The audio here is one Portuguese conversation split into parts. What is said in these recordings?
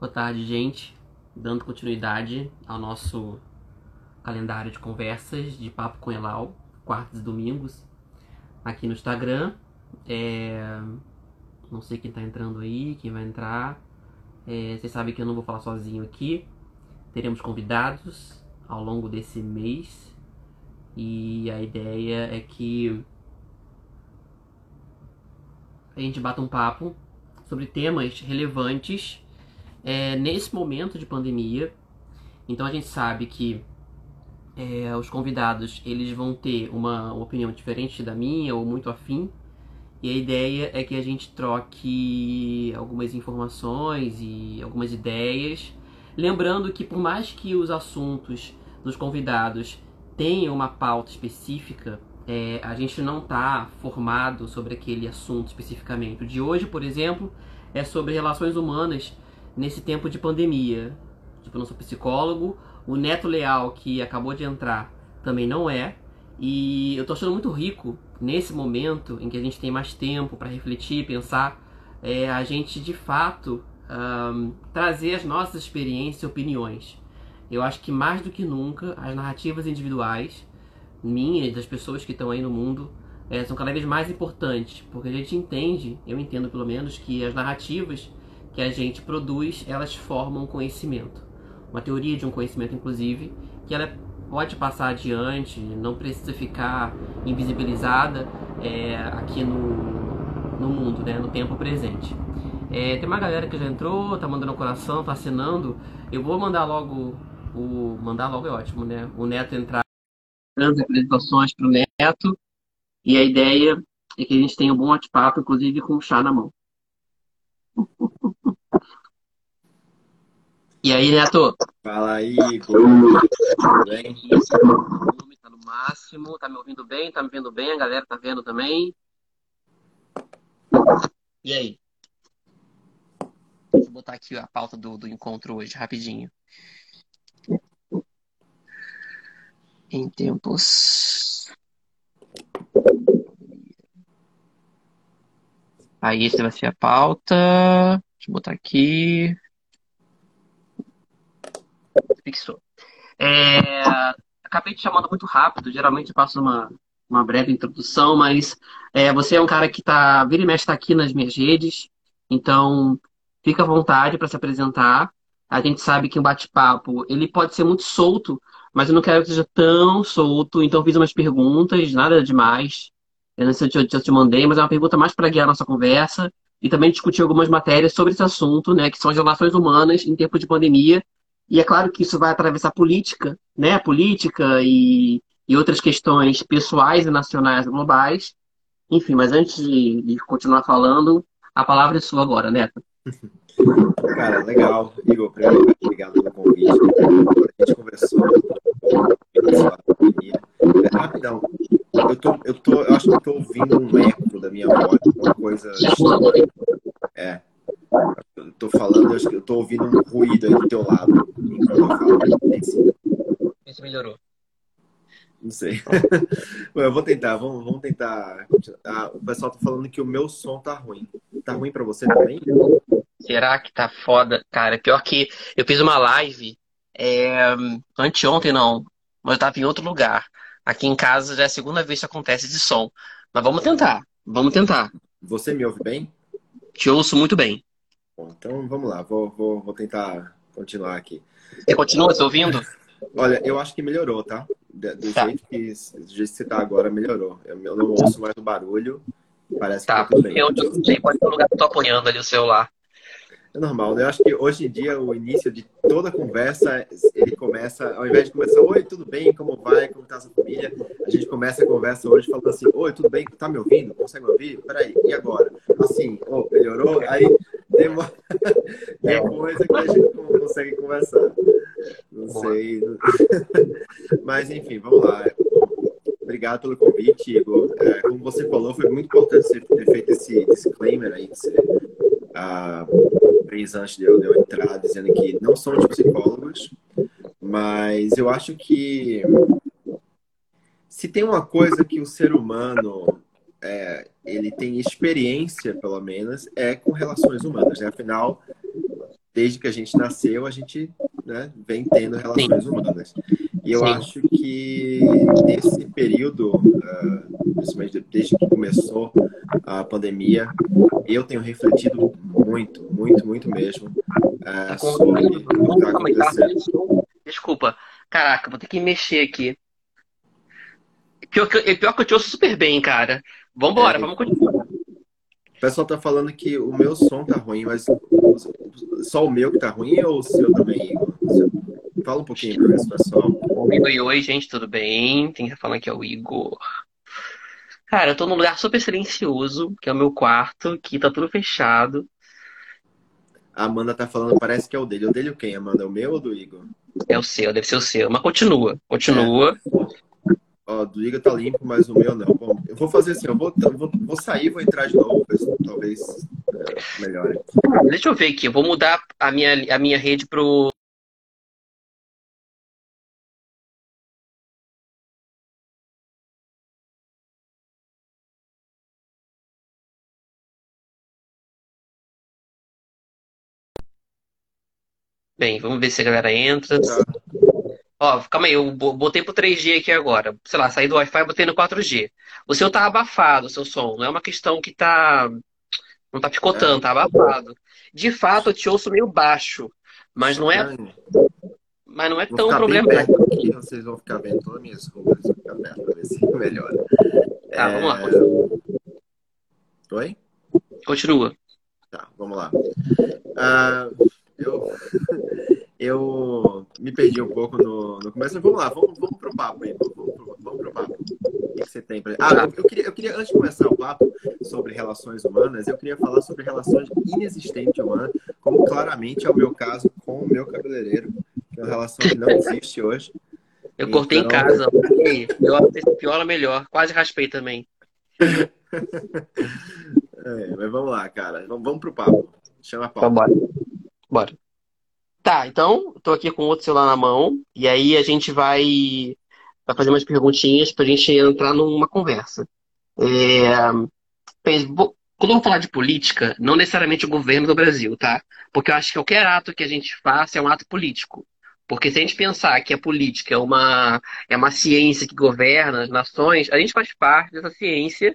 Boa tarde, gente. Dando continuidade ao nosso calendário de conversas de Papo com Elal, quartos e domingos, aqui no Instagram. É... Não sei quem tá entrando aí, quem vai entrar. É... Vocês sabem que eu não vou falar sozinho aqui. Teremos convidados ao longo desse mês. E a ideia é que a gente bata um papo sobre temas relevantes é, nesse momento de pandemia. Então a gente sabe que é, os convidados eles vão ter uma, opinião diferente da minha ou muito afim. E a ideia é que a gente troque algumas informações e algumas ideias. Lembrando que por mais que os assuntos dos convidados tenham uma pauta específica, é, a gente não está formado sobre aquele assunto especificamente. O de hoje, por exemplo, é sobre relações humanas nesse tempo de pandemia. Tipo, eu não sou psicólogo. O Neto Leal, que acabou de entrar, também não é. E eu tô achando muito rico nesse momento em que a gente tem mais tempo para refletir, pensar, é, a gente de fato um, trazer as nossas experiências e opiniões. Eu acho que mais do que nunca as narrativas individuais, minhas das pessoas que estão aí no mundo, é, são cada vez mais importantes, porque a gente entende, eu entendo pelo menos, que as narrativas que a gente produz, elas formam conhecimento. Uma teoria de um conhecimento, inclusive, que ela pode passar adiante, não precisa ficar invisibilizada é, aqui no, no mundo, né, no tempo presente. É, tem uma galera que já entrou, tá mandando coração, tá assinando. Eu vou mandar logo o. Mandar logo é ótimo, né? O Neto entrar nas apresentações pro Neto. E a ideia é que a gente tenha um bom bate-papo, inclusive com o chá na mão. E aí, Neto? Fala aí, tudo bem? Tá no máximo, tá me ouvindo bem? Tá me vendo bem? A galera tá vendo também? E aí? Deixa eu botar aqui a pauta do, do encontro hoje, rapidinho. Em tempos. Aí, essa vai ser a pauta. Deixa eu botar aqui fixou. É, acabei te chamando muito rápido, geralmente eu passo uma, uma breve introdução, mas é, você é um cara que tá, vira e mexe tá aqui nas minhas redes, então fica à vontade para se apresentar. A gente sabe que um bate-papo ele pode ser muito solto, mas eu não quero que seja tão solto, então fiz umas perguntas, nada demais. Eu não sei se eu te mandei, mas é uma pergunta mais para guiar a nossa conversa e também discutir algumas matérias sobre esse assunto, né, que são as relações humanas em tempo de pandemia e é claro que isso vai atravessar política, né? A política e, e outras questões pessoais e nacionais globais. Enfim, mas antes de, de continuar falando, a palavra é sua agora, Neto. Cara, legal. Igor, primeiro, obrigado pelo convite. A gente conversou rapidão. Eu, tô, eu, tô, eu acho que eu tô ouvindo um eco da minha voz, uma coisa estranha. É. Eu tô falando, acho que eu tô ouvindo um ruído aí do teu lado. Isso melhorou. Não sei. eu vou tentar, vamos, vamos tentar. Ah, o pessoal tá falando que o meu som tá ruim. Tá ruim para você também? Será que tá foda? Cara, pior que eu fiz uma live é, anteontem, não. Mas eu tava em outro lugar. Aqui em casa já é a segunda vez que acontece de som. Mas vamos tentar. Vamos tentar. Você me ouve bem? Te ouço muito bem. Bom, então vamos lá. Vou, vou, vou tentar continuar aqui. Você continua se ouvindo? Olha, eu acho que melhorou, tá? Do, tá. jeito que do jeito que você tá agora, melhorou. Eu não ouço mais o barulho. Parece tá, que tá tudo bem. Eu, eu, pode ser um lugar que eu tô apoiando ali o celular. É normal, né? Eu acho que hoje em dia o início de toda conversa, ele começa, ao invés de começar, oi, tudo bem, como vai, como tá a sua família? A gente começa a conversa hoje falando assim, oi, tudo bem, tá me ouvindo? Consegue me ouvir? Peraí, e agora? Assim, oh, melhorou? Aí demora, depois é que a gente consegue conversar. Não sei. Mas enfim, vamos lá. Obrigado pelo convite, Igor. É, como você falou, foi muito importante você ter feito esse disclaimer aí, você a Antes de eu, de eu entrar, dizendo que não somos psicólogos, mas eu acho que se tem uma coisa que o ser humano é, ele tem experiência, pelo menos, é com relações humanas. Né? Afinal, desde que a gente nasceu, a gente né, vem tendo relações Sim. humanas. E eu Sim. acho que nesse período, uh, principalmente desde que começou a pandemia, eu tenho refletido muito, muito, muito mesmo uh, sobre o que está acontecendo. Desculpa, caraca, vou ter que mexer aqui. Pior que, pior que eu te ouço super bem, cara. Vambora, é, vamos continuar. O pessoal tá falando que o meu som tá ruim, mas só o meu que tá ruim ou o seu também, Igor? Fala um pouquinho para esse pessoal. Oi, oi, gente, tudo bem? Quem tá falando aqui é o Igor. Cara, eu tô num lugar super silencioso, que é o meu quarto, que tá tudo fechado. A Amanda tá falando, parece que é o dele. O dele o quem, Amanda? O meu ou do Igor? É o seu, deve ser o seu. Mas continua, continua. É. Ó, do Igor tá limpo, mas o meu não. Bom, eu vou fazer assim, eu vou, vou, vou sair vou entrar de novo, talvez é, melhore. Deixa eu ver aqui, eu vou mudar a minha, a minha rede pro Bem, vamos ver se a galera entra. Tá. Ó, calma aí, eu botei pro 3G aqui agora. Sei lá, saí do Wi-Fi e botei no 4G. O seu tá abafado, o seu som. Não é uma questão que tá. Não tá picotando, é. tá abafado. De fato, eu te ouço meio baixo. Mas não é. Mas não é vou tão problemático. Aqui, vocês vão ficar vendo todas as minhas ruas, vou ficar perto pra ver se melhora. Tá, é... vamos lá. Oi? Continua. Tá, vamos lá. Uh, eu, eu me perdi um pouco no, no começo, mas vamos lá, vamos, vamos pro papo aí. Vamos, vamos, vamos pro papo. O que você tem pra... Ah, eu, eu, queria, eu queria, antes de começar o papo sobre relações humanas, eu queria falar sobre relações inexistentes humanas, como claramente é o meu caso com o meu cabeleireiro, que é uma relação que não existe hoje. Eu então... cortei em então, casa. Pior, pior melhor. Quase raspei também. é, mas vamos lá, cara. Vamos, vamos pro papo. Chama a pauta. Então, bora. Bora. Tá, então, tô aqui com outro celular na mão, e aí a gente vai, vai fazer umas perguntinhas pra gente entrar numa conversa. É, quando eu vou falar de política, não necessariamente o governo do Brasil, tá? Porque eu acho que qualquer ato que a gente faça é um ato político. Porque se a gente pensar que a política é uma, é uma ciência que governa as nações, a gente faz parte dessa ciência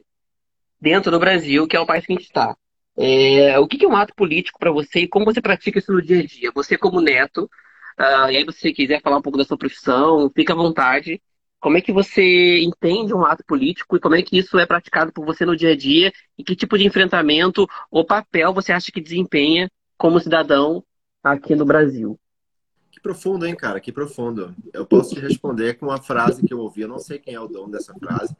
dentro do Brasil, que é o país que a gente está. É, o que é um ato político para você e como você pratica isso no dia a dia? Você, como neto, uh, e aí você quiser falar um pouco da sua profissão, fica à vontade. Como é que você entende um ato político e como é que isso é praticado por você no dia a dia? E que tipo de enfrentamento ou papel você acha que desempenha como cidadão aqui no Brasil? Que profundo, hein, cara? Que profundo. Eu posso te responder com uma frase que eu ouvi. Eu não sei quem é o dono dessa frase,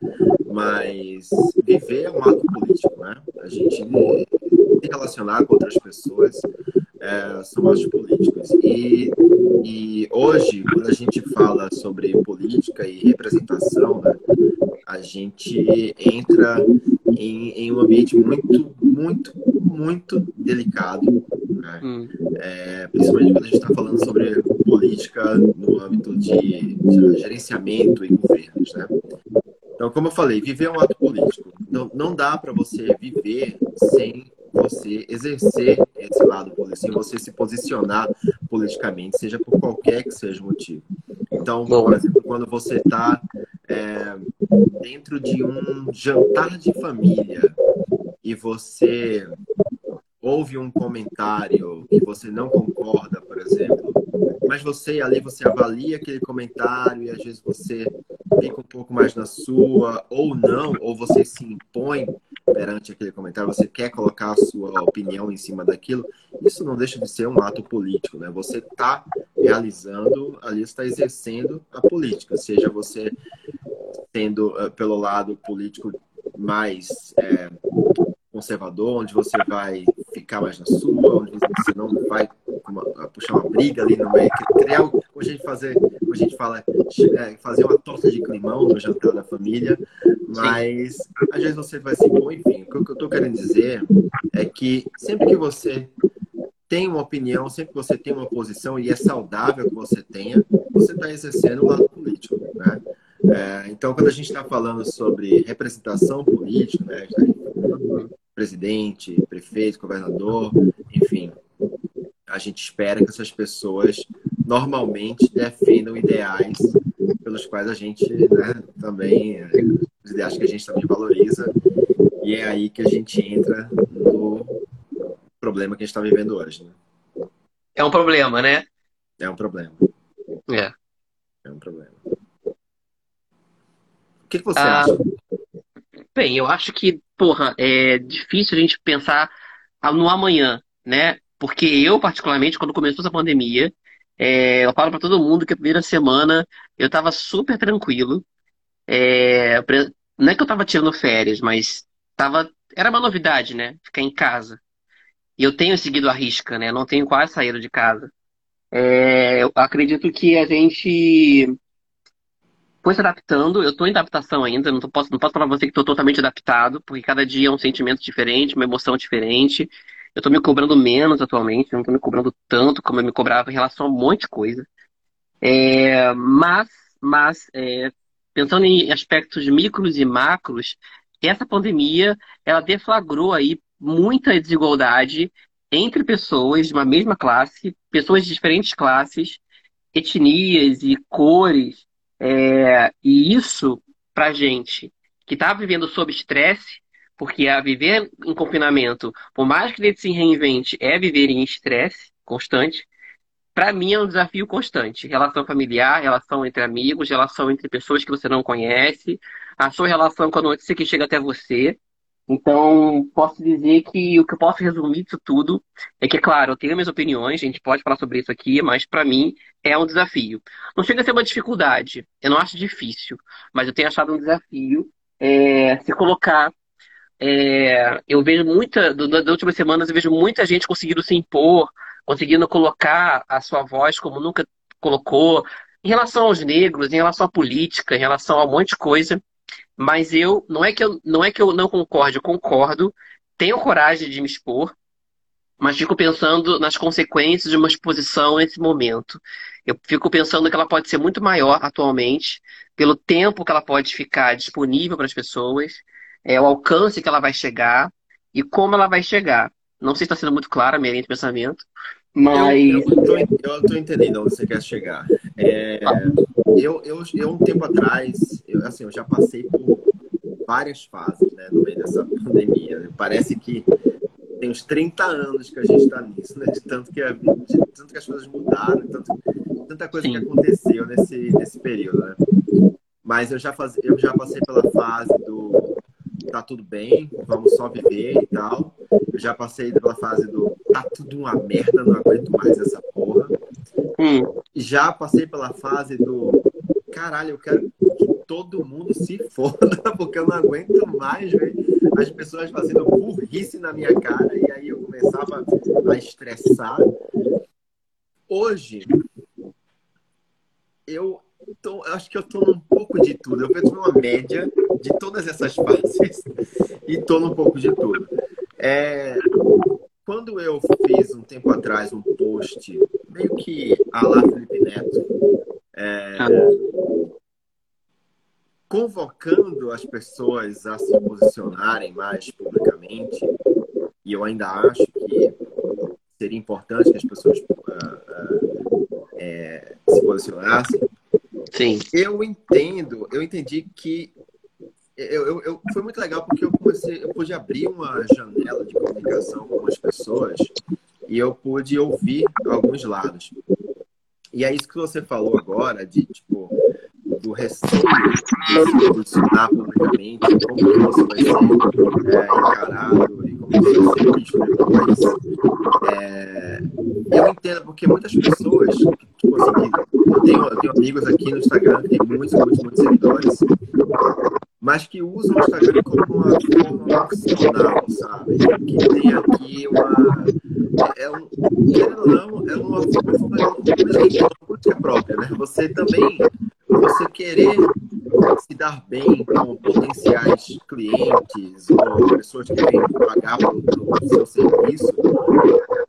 mas viver é um ato político, né? A gente se relacionar com outras pessoas é, são atos políticos. E, e hoje, quando a gente fala sobre política e representação, né, a gente entra em, em um ambiente muito, muito, muito delicado né? Hum. É, principalmente quando a gente está falando sobre política no âmbito de, de, gerenciamento e governos. Né? Então, como eu falei, viver é um ato político. Não, não dá para você viver sem você exercer esse lado político, sem você se posicionar politicamente, seja por qualquer que seja o motivo. Então, por exemplo, quando você está é, dentro de um jantar de família e você houve um comentário que você não concorda, por exemplo, mas você ali você avalia aquele comentário e às vezes você fica um pouco mais na sua ou não, ou você se impõe perante aquele comentário, você quer colocar a sua opinião em cima daquilo, isso não deixa de ser um ato político, né? Você está realizando, ali está exercendo a política, seja você sendo uh, pelo lado político mais é, conservador, onde você vai ficar mais na sua, onde você não vai uma, puxar uma briga ali no meio, criar, como a gente fazer, como a gente fala, é, fazer uma torta de climão no jantar da família, mas Sim. às vezes você vai se impor, enfim, o que eu estou querendo dizer é que sempre que você tem uma opinião, sempre que você tem uma posição e é saudável que você tenha, você está exercendo o lado político, né? É, então, quando a gente está falando sobre representação política, né, presidente, prefeito, governador, enfim, a gente espera que essas pessoas normalmente defendam ideais pelos quais a gente né, também, os ideais que a gente também valoriza, e é aí que a gente entra no problema que a gente está vivendo hoje. Né? É um problema, né? É um problema. É. É um problema. O que, que você ah, acha? Bem, eu acho que, porra, é difícil a gente pensar no amanhã, né? Porque eu, particularmente, quando começou essa pandemia, é, eu falo para todo mundo que a primeira semana eu estava super tranquilo. É, não é que eu estava tirando férias, mas tava, era uma novidade, né? Ficar em casa. E eu tenho seguido a risca, né? não tenho quase saído de casa. É, eu acredito que a gente foi se adaptando. Eu estou em adaptação ainda, não, tô, posso, não posso falar pra você que estou totalmente adaptado, porque cada dia é um sentimento diferente, uma emoção diferente. Eu tô me cobrando menos atualmente, não tô me cobrando tanto como eu me cobrava em relação a um monte de coisa. É, mas, mas é, pensando em aspectos micros e macros, essa pandemia ela deflagrou aí muita desigualdade entre pessoas de uma mesma classe, pessoas de diferentes classes, etnias e cores. É, e isso, para gente que está vivendo sob estresse, porque a viver em confinamento, por mais que ele se reinvente, é viver em estresse constante. Para mim é um desafio constante. Relação familiar, relação entre amigos, relação entre pessoas que você não conhece, a sua relação com a notícia que chega até você. Então, posso dizer que o que eu posso resumir disso tudo é que, claro, eu tenho minhas opiniões, a gente pode falar sobre isso aqui, mas para mim é um desafio. Não chega a ser uma dificuldade, eu não acho difícil, mas eu tenho achado um desafio é, se colocar é, eu vejo muita, das últimas semanas, eu vejo muita gente conseguindo se impor, conseguindo colocar a sua voz como nunca colocou, em relação aos negros, em relação à política, em relação a um monte de coisa. Mas eu, não é que eu não, é que eu não concordo, eu concordo, tenho coragem de me expor, mas fico pensando nas consequências de uma exposição nesse momento. Eu fico pensando que ela pode ser muito maior atualmente, pelo tempo que ela pode ficar disponível para as pessoas, é, o alcance que ela vai chegar e como ela vai chegar. Não sei se está sendo muito clara a minha linha de pensamento, mas. Eu estou entendendo onde você quer chegar. É, eu, eu, eu, um tempo atrás, eu, assim, eu já passei por várias fases né, no meio dessa pandemia. Parece que tem uns 30 anos que a gente está nisso, né? De tanto que, de tanto que as coisas mudaram, tanto, tanta coisa Sim. que aconteceu nesse, nesse período, né? Mas eu já, faz, eu já passei pela fase do tá tudo bem, vamos só viver e tal. Eu já passei pela fase do tá tudo uma merda, não aguento mais essa porra. Hum. Já passei pela fase do caralho, eu quero que todo mundo se foda, porque eu não aguento mais ver as pessoas fazendo burrice na minha cara e aí eu começava a estressar. Hoje, eu tô, acho que eu tô num pouco de tudo. Eu fiz uma média de todas essas fases e tô num pouco de tudo. É, quando eu fiz um tempo atrás um post, meio que a lá Felipe Neto, é, convocando as pessoas a se posicionarem mais publicamente, e eu ainda acho que seria importante que as pessoas uh, uh, é, se posicionassem, Sim. Eu entendo, eu entendi que eu, eu, eu, foi muito legal porque eu comecei, eu pude abrir uma janela de comunicação com algumas pessoas e eu pude ouvir alguns lados. E é isso que você falou agora, de tipo, do receio de se posicionar publicamente, como isso vai ser é, encarado e como isso vai ser visto depois. É, eu entendo, porque muitas pessoas, tipo assim, eu tenho, eu tenho amigos aqui no Instagram que tem muitos, muitos, muitos seguidores, mas que usam o Instagram como uma forma profissional, sabe? Que tem aqui uma. É um, não, é uma forma de política própria, né? Você também você querer se dar bem com potenciais clientes ou pessoas que vêm pagar pelo seu serviço,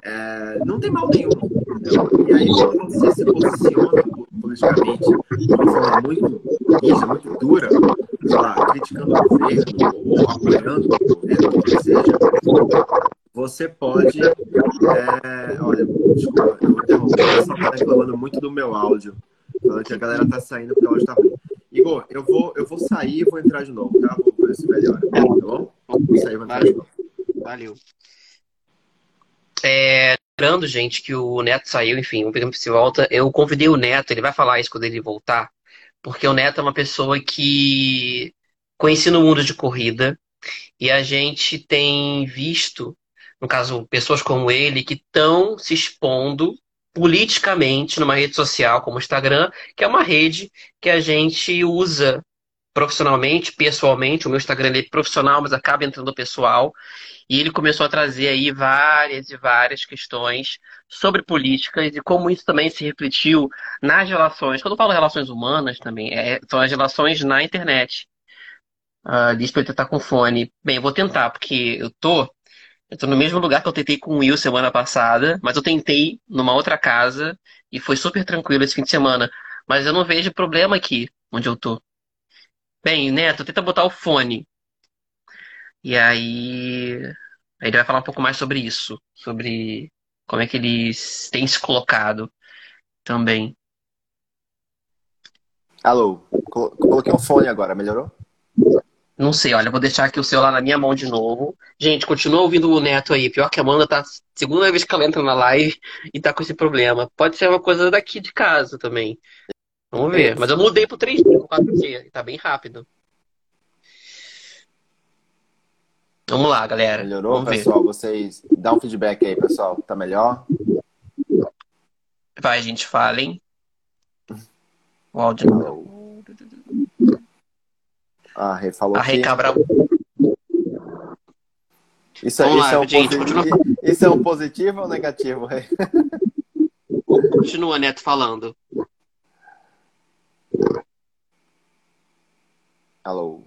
é, não tem mal nenhum. Entendeu? E aí, quando você se posiciona politicamente de uma forma muito rija, muito dura, lá, criticando o governo ou apoiando o governo, que seja, você pode. É, olha, desculpa, eu vou interromper. O pessoal está reclamando muito do meu áudio. Que a galera tá saindo porque o áudio tá ruim. Igor, eu vou, eu vou sair e vou entrar de novo, tá? Vou ver se melhora. Tá bom? Vou sair e vou entrar de novo. Valeu. É, lembrando, gente, que o Neto saiu, enfim, o programa se volta. Eu convidei o Neto, ele vai falar isso quando ele voltar, porque o Neto é uma pessoa que conheci no mundo de corrida e a gente tem visto, no caso, pessoas como ele que estão se expondo politicamente numa rede social como o Instagram, que é uma rede que a gente usa profissionalmente, pessoalmente. O meu Instagram é profissional, mas acaba entrando pessoal. E ele começou a trazer aí várias e várias questões sobre políticas e como isso também se refletiu nas relações. Quando eu falo relações humanas também, é, são as relações na internet. Uh, diz pra eu tentar com fone. Bem, eu vou tentar, porque eu tô. Eu tô no mesmo lugar que eu tentei com o Will semana passada, mas eu tentei numa outra casa e foi super tranquilo esse fim de semana. Mas eu não vejo problema aqui onde eu tô. Bem, Neto, tenta botar o fone. E aí, aí ele vai falar um pouco mais sobre isso, sobre como é que eles têm se colocado também. Alô, coloquei um fone agora, melhorou? Não sei, olha, vou deixar aqui o celular na minha mão de novo. Gente, continua ouvindo o Neto aí. Pior que a Amanda tá segunda vez que ela entra na live e tá com esse problema. Pode ser uma coisa daqui de casa também. Vamos ver. Mas eu mudei pro 3G, pro 4G. Tá bem rápido. Vamos lá, galera. Melhorou, Vamos pessoal? Ver. Vocês dá um feedback aí, pessoal. Tá melhor? Vai, gente, falem. O áudio. A Rê falou A Rê que... Cabral. Isso, Vamos isso, lá, é um gente, positivo... isso é um positivo ou negativo, Rê? Continua, Neto, falando. Alô?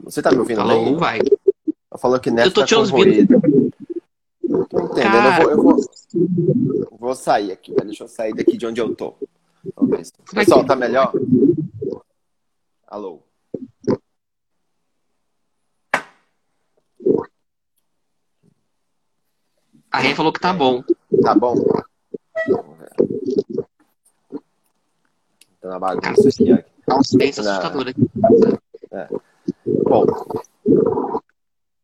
Você tá me ouvindo Alô, bem? vai. Falou que Neto eu tô tá te ouvindo. Tô entendendo. Cara... Eu, vou, eu vou, vou, sair aqui. Deixa eu sair daqui de onde eu tô. Pessoal, tá melhor? Alô? A Rê falou que tá bom. Tá bom? Tá na bagunça aqui. Tá um silêncio assustador aqui. É. Bom,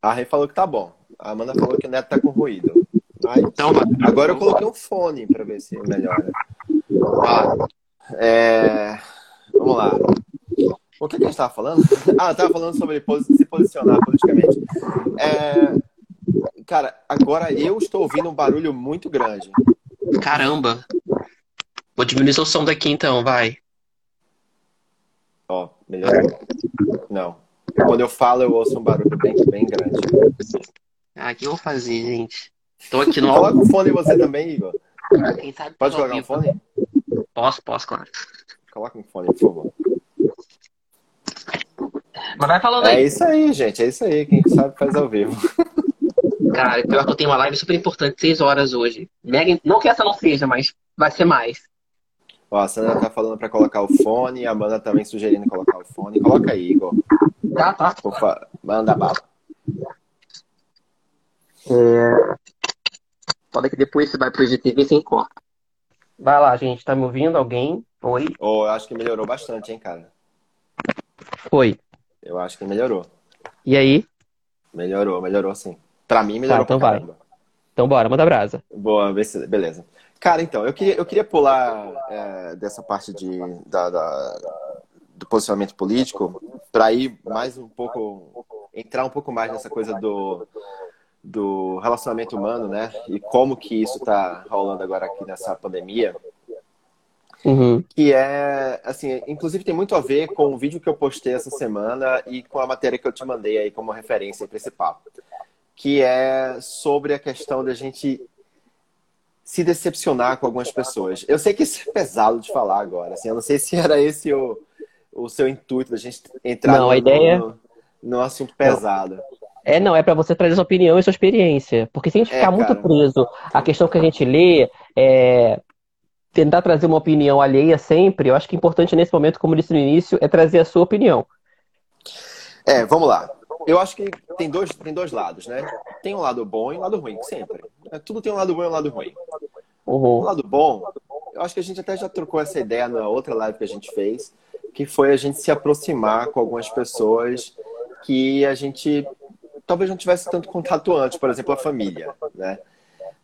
a Rê falou que tá bom. A Amanda falou que o neto tá com ruído. Então, agora eu coloquei um fone para ver se melhora. Ah, é... Vamos lá. O que, que a gente tava falando? Ah, tava falando sobre se posicionar politicamente. É... Cara, agora eu estou ouvindo um barulho muito grande. Caramba! Vou diminuir o som daqui então, vai. Ó, melhorou. Não. Quando eu falo, eu ouço um barulho bem, bem grande. Ah, o que eu vou fazer, gente? Tô aqui no. Coloca o fone você também, Igor. Quem sabe Pode colocar um fone? Posso, posso, claro. Coloca um fone, por favor. Mas vai falando é aí. É isso aí, gente. É isso aí. Quem sabe faz ao vivo. Cara, pior que eu tenho uma live super importante, 6 horas hoje. Mega... Não que essa não seja, mas vai ser mais. Ó, a Sandra tá falando pra colocar o fone, a Amanda também sugerindo colocar o fone. Coloca aí, Igor. Tá, tá. Opa, manda bala. É... Pode que depois você vai pro IGTV sem corta. Vai lá, gente. Tá me ouvindo? Alguém? Oi? Oh, eu acho que melhorou bastante, hein, cara. Oi. Eu acho que melhorou. E aí? Melhorou, melhorou sim. Pra mim, melhorou tá, então vai. Então bora, manda brasa. Boa, beleza. Cara, então, eu queria, eu queria pular é, dessa parte de, da, da, do posicionamento político para ir mais um pouco, entrar um pouco mais nessa coisa do, do relacionamento humano, né? E como que isso está rolando agora aqui nessa pandemia. Uhum. Que é, assim, inclusive tem muito a ver com o vídeo que eu postei essa semana e com a matéria que eu te mandei aí como referência para esse papo. Que é sobre a questão da gente se decepcionar com algumas pessoas. Eu sei que isso é pesado de falar agora, assim, eu não sei se era esse o, o seu intuito da gente entrar não, no, a ideia... no, no assunto pesado. Não. É, não, é para você trazer sua opinião e sua experiência. Porque se a gente é, ficar muito preso à questão que a gente lê, é, tentar trazer uma opinião alheia sempre, eu acho que é importante nesse momento, como disse no início, é trazer a sua opinião. É, vamos lá. Eu acho que tem dois, tem dois lados, né? Tem um lado bom e um lado ruim, sempre. É, tudo tem um lado bom e um lado ruim. Uhum. O lado bom, eu acho que a gente até já trocou essa ideia na outra live que a gente fez, que foi a gente se aproximar com algumas pessoas que a gente talvez não tivesse tanto contato antes, por exemplo, a família, né?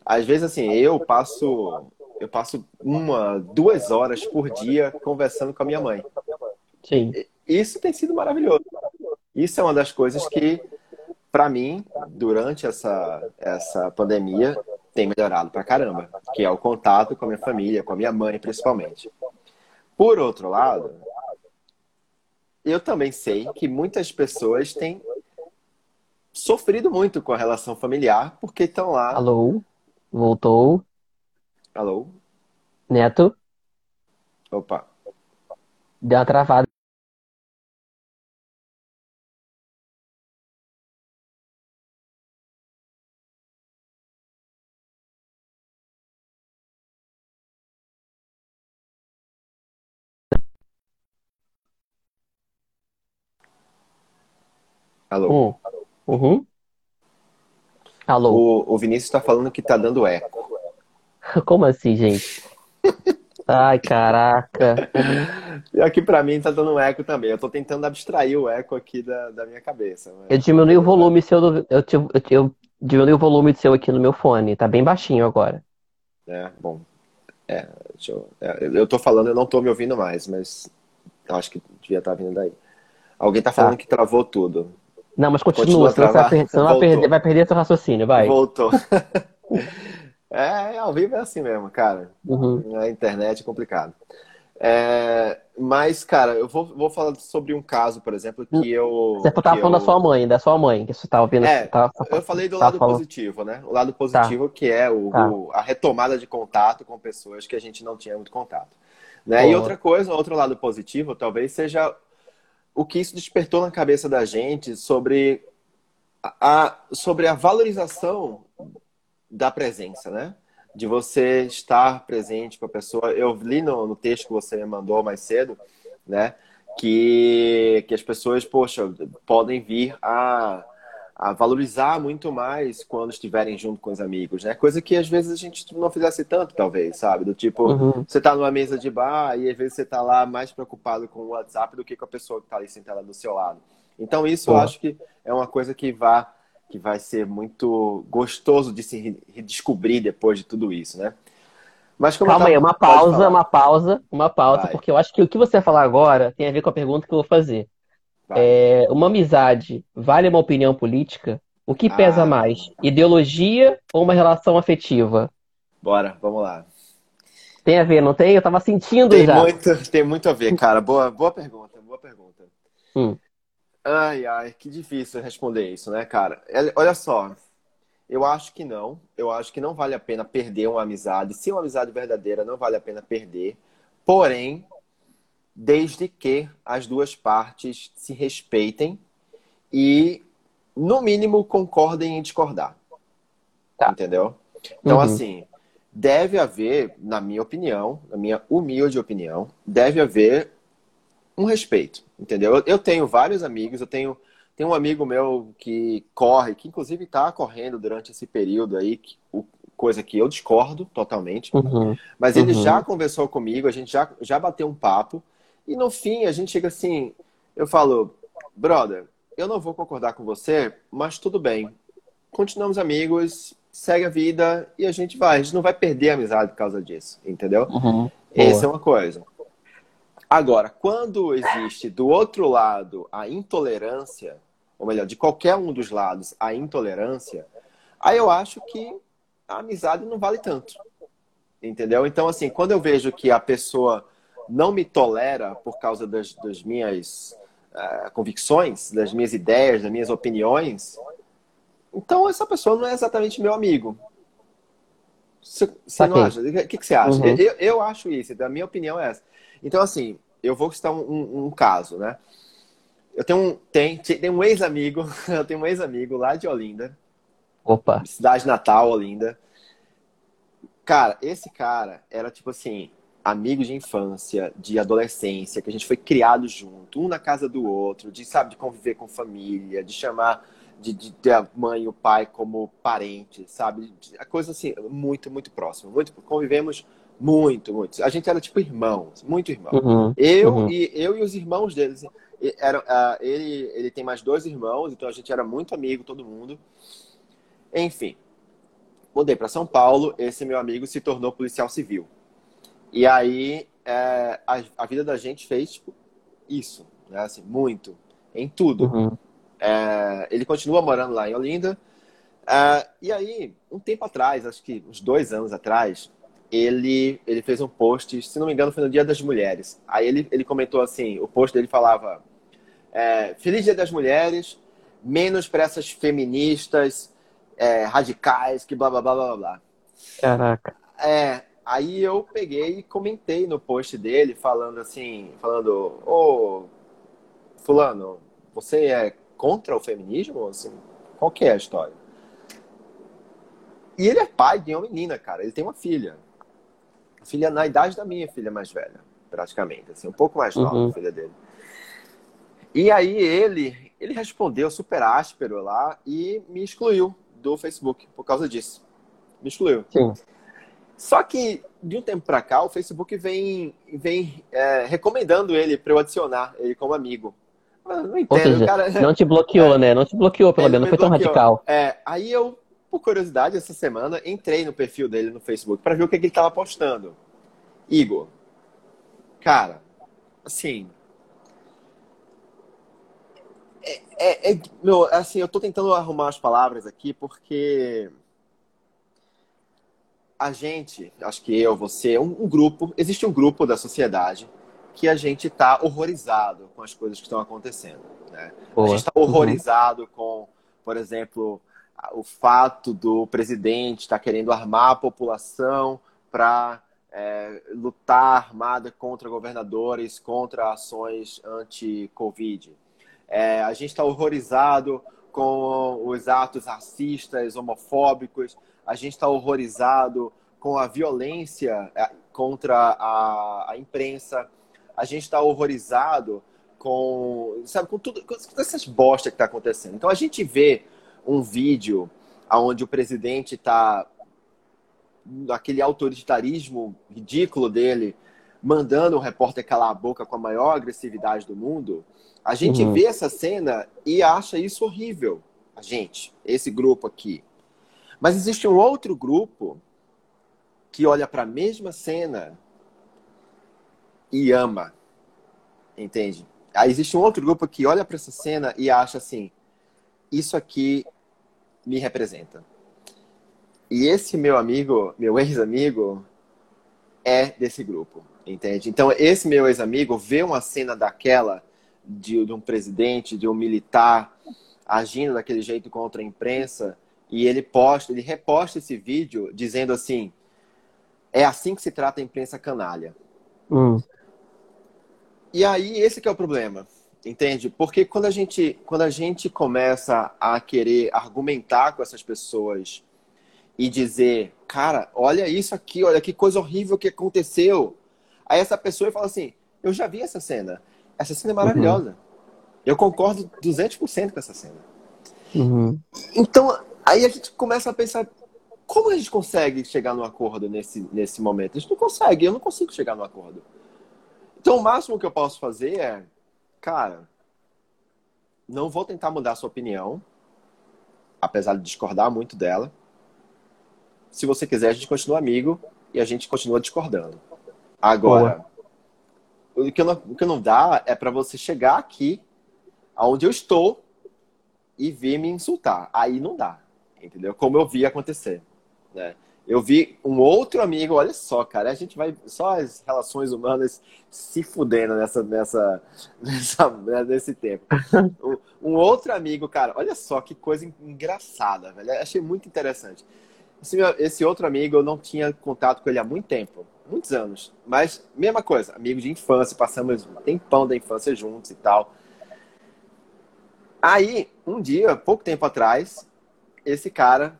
Às vezes, assim, eu passo eu passo uma, duas horas por dia conversando com a minha mãe. Sim. Isso tem sido maravilhoso. Isso é uma das coisas que, para mim, durante essa, essa pandemia, tem melhorado pra caramba, que é o contato com a minha família, com a minha mãe, principalmente. Por outro lado, eu também sei que muitas pessoas têm sofrido muito com a relação familiar, porque estão lá. Alô? Voltou? Alô? Neto? Opa. Deu uma travada. Alô? Hum. Uhum. Alô? O, o Vinícius está falando que tá dando eco. Como assim, gente? Ai, caraca. E aqui para mim tá dando um eco também. Eu tô tentando abstrair o eco aqui da, da minha cabeça. mas- Eu diminui o volume seu do, eu, eu, eu diminui o volume seu aqui no meu fone. Tá bem baixinho agora. É, bom. É, eu, é, eu tô falando, eu não tô me ouvindo mais, mas eu acho que devia estar vindo daí. Alguém tá falando que travou tudo. Não, mas continua, Continua senão, você vai, per- vai perder, vai perder seu raciocínio, vai. Voltou. É, ao vivo é assim mesmo, cara. Uhum. Na internet é complicado. É, mas, cara, eu vou, vou falar sobre um caso, por exemplo, que eu. Você tava que falando da eu- sua mãe, da sua mãe, que você tava ouvindo. É, tava- Eu falei do lado falando- positivo, né? O lado positivo que é o, Tá. o- a retomada de contato com pessoas que a gente não tinha muito contato. Né? E outra coisa, outro lado positivo, talvez seja o que isso despertou na cabeça da gente sobre a, sobre a valorização da presença, né? De você estar presente com a pessoa. Eu li no, no texto que você me mandou mais cedo, né? Que, que as pessoas, poxa, podem vir a, a valorizar muito mais quando estiverem junto com os amigos, né? Coisa que às vezes a gente não fizesse tanto, talvez, sabe? Do tipo, Uhum. você tá numa mesa de bar e às vezes você tá lá mais preocupado com o WhatsApp do que com a pessoa que tá ali sentada do seu lado. Então isso eu acho que é uma coisa que vai, que vai ser muito gostoso de se re- redescobrir depois de tudo isso, né? Mas Calma tava- aí, uma pausa, uma pausa, uma pausa, Vai. porque eu acho que o que você vai falar agora tem a ver com a pergunta que eu vou fazer. É, uma amizade vale uma opinião política? O que pesa Ah. mais? Ideologia ou uma relação afetiva? Bora, vamos lá. Tem a ver, não tem? Eu tava sentindo Tem já. muito, tem muito a ver, cara. Boa, boa pergunta, boa pergunta. Hum. Ai, ai, que difícil responder isso, né, cara? É, Olha só, eu acho que não. Eu acho que não vale a pena perder uma amizade. Se uma amizade verdadeira, não vale a pena perder. Porém, desde que as duas partes se respeitem e, no mínimo, concordem em discordar. Tá. Entendeu? Então, Uhum. assim, deve haver, na minha opinião, na minha humilde opinião, deve haver um respeito, entendeu? Eu- tenho vários amigos, eu tenho, tenho um amigo meu que corre, que inclusive está correndo durante esse período aí, que- o- coisa que eu discordo totalmente, Uhum. mas ele Uhum. já conversou comigo, a gente já, já bateu um papo, e no fim a gente chega assim, eu falo, brother, eu não vou concordar com você, mas tudo bem, continuamos amigos, segue a vida e a gente vai, a gente não vai perder a amizade por causa disso, entendeu? Uhum. Essa é uma coisa. Agora, quando existe do outro lado a intolerância, ou melhor, de qualquer um dos lados a intolerância, aí eu acho que a amizade não vale tanto. Entendeu? Então, assim, quando eu vejo que a pessoa não me tolera por causa das, das minhas eh, convicções, das minhas ideias, das minhas opiniões, então essa pessoa não é exatamente meu amigo. Você você não acha? O que, que você acha? Uhum. Eu, eu acho isso, a minha opinião é essa. Então, assim, eu vou citar um, um- um caso, né? Eu tenho um, tem, tem um ex-amigo, eu tenho um ex-amigo lá de Olinda, Opa. cidade natal, Olinda. Cara, esse cara era tipo assim, amigos de infância, de adolescência, que a gente foi criado junto, um na casa do outro, de, sabe, de conviver com família, de chamar, de, de ter a mãe e o pai como parente, sabe? A coisa assim, muito, muito próxima. Muito, convivemos muito, muito. A gente era tipo irmãos, muito irmão. Uhum, eu, uhum. E, eu e os irmãos deles. Era, uh, ele, ele tem mais dois irmãos, então a gente era muito amigo, todo mundo. Enfim, mudei para São Paulo, esse meu amigo se tornou policial civil. E aí é, a, a, vida da gente fez tipo, isso, né? Assim, muito, em tudo. Uhum. É, ele continua morando lá em Olinda. É, e aí, um tempo atrás, acho que uns dois anos atrás, ele, ele fez um post, se não me engano, foi no Dia das Mulheres. Aí ele, ele comentou assim: o post dele falava: é, Feliz Dia das Mulheres, menos para essas feministas é, radicais que blá blá blá blá blá. Caraca. É, Aí eu peguei e comentei no post dele, falando assim, falando, ô, fulano, você é contra o feminismo? Assim, qual que é a história? E ele é pai de uma menina, cara. Ele tem uma filha. Filha na idade da minha filha mais velha, praticamente. Assim, um pouco mais nova, uhum. a filha dele. E aí ele, ele respondeu super áspero lá e me excluiu do Facebook por causa disso. Me excluiu. Sim. Só que, de um tempo para cá, o Facebook vem, vem é, recomendando ele para eu adicionar ele como amigo. Eu não entendo, seja, cara. Não te bloqueou, é, né? Não te bloqueou, pelo menos. Não foi tão radical. É, aí eu, por curiosidade, essa semana, entrei no perfil dele no Facebook para ver o que, que ele estava postando. Igor, cara, assim. É, é, é, meu, assim, eu tô tentando arrumar as palavras aqui porque a gente, acho que eu, você, um, um grupo, existe um grupo da sociedade que a gente está horrorizado com as coisas que estão acontecendo. Né? A gente está horrorizado uhum. com, por exemplo, o fato do presidente estar tá querendo armar a população para é, lutar armada contra governadores, contra ações anti-Covid. É, a gente está horrorizado com os atos racistas, homofóbicos a gente está horrorizado com a violência é, contra a, a imprensa, a gente está horrorizado com, sabe, com tudo, com todas essas bostas que está acontecendo. Então a gente vê um vídeo onde o presidente está aquele autoritarismo ridículo dele, mandando o repórter calar a boca com a maior agressividade do mundo, a gente uhum. vê essa cena e acha isso horrível. A gente, esse grupo aqui. Mas existe um outro grupo que olha para a mesma cena e ama. Entende? Aí existe um outro grupo que olha para essa cena e acha assim: isso aqui me representa. E esse meu amigo, meu ex-amigo, é desse grupo, entende? Então, esse meu ex-amigo vê uma cena daquela de, de um presidente, de um militar agindo daquele jeito contra a imprensa e ele posta, ele reposta esse vídeo dizendo assim: é assim que se trata a imprensa canalha. Hum. E aí esse é o problema, entende? Porque quando a gente quando a gente começa a querer argumentar com essas pessoas e dizer, cara, olha isso aqui, olha que coisa horrível que aconteceu. Aí essa pessoa fala assim: eu já vi essa cena. Essa cena é maravilhosa. Uhum. Eu concordo 200% com essa cena. Uhum. Então, Aí a gente começa a pensar, como a gente consegue chegar no acordo nesse, nesse momento? A gente não consegue, eu não consigo chegar no acordo. Então o máximo que eu posso fazer é, cara, não vou tentar mudar a sua opinião, apesar de discordar muito dela. Se você quiser, a gente continua amigo e a gente continua discordando. Agora, o que, não, o que não dá é para você chegar aqui, aonde eu estou, e vir me insultar. Aí não dá entendeu? Como eu vi acontecer, né? Eu vi um outro amigo, olha só, cara, a gente vai só as relações humanas se fudendo nessa, nessa, nessa né, nesse tempo. Um, um, outro amigo, cara, olha só que coisa engraçada, velho. Achei muito interessante. Esse, esse outro amigo, eu não tinha contato com ele há muito tempo, muitos anos. Mas, mesma coisa, amigo de infância, passamos um tempão da infância juntos e tal. Aí, um dia, pouco tempo atrás, esse cara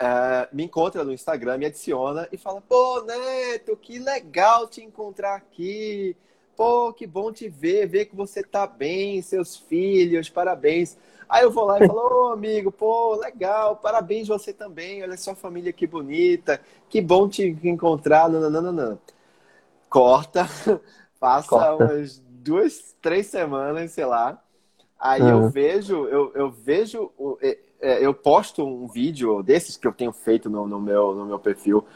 uh, me encontra no Instagram, me adiciona e fala: Pô, Neto, que legal te encontrar aqui. Pô, que bom te ver, ver que você tá bem, seus filhos, parabéns. Aí eu vou lá e falo, ô oh, amigo, pô, legal, parabéns você também, olha sua família que bonita, que bom te encontrar, não. Corta, passa Corta. umas duas, três semanas, sei lá. Aí uhum. eu vejo, eu, eu vejo, é, eu posto um vídeo desses que eu tenho feito no, no meu, no meu perfil,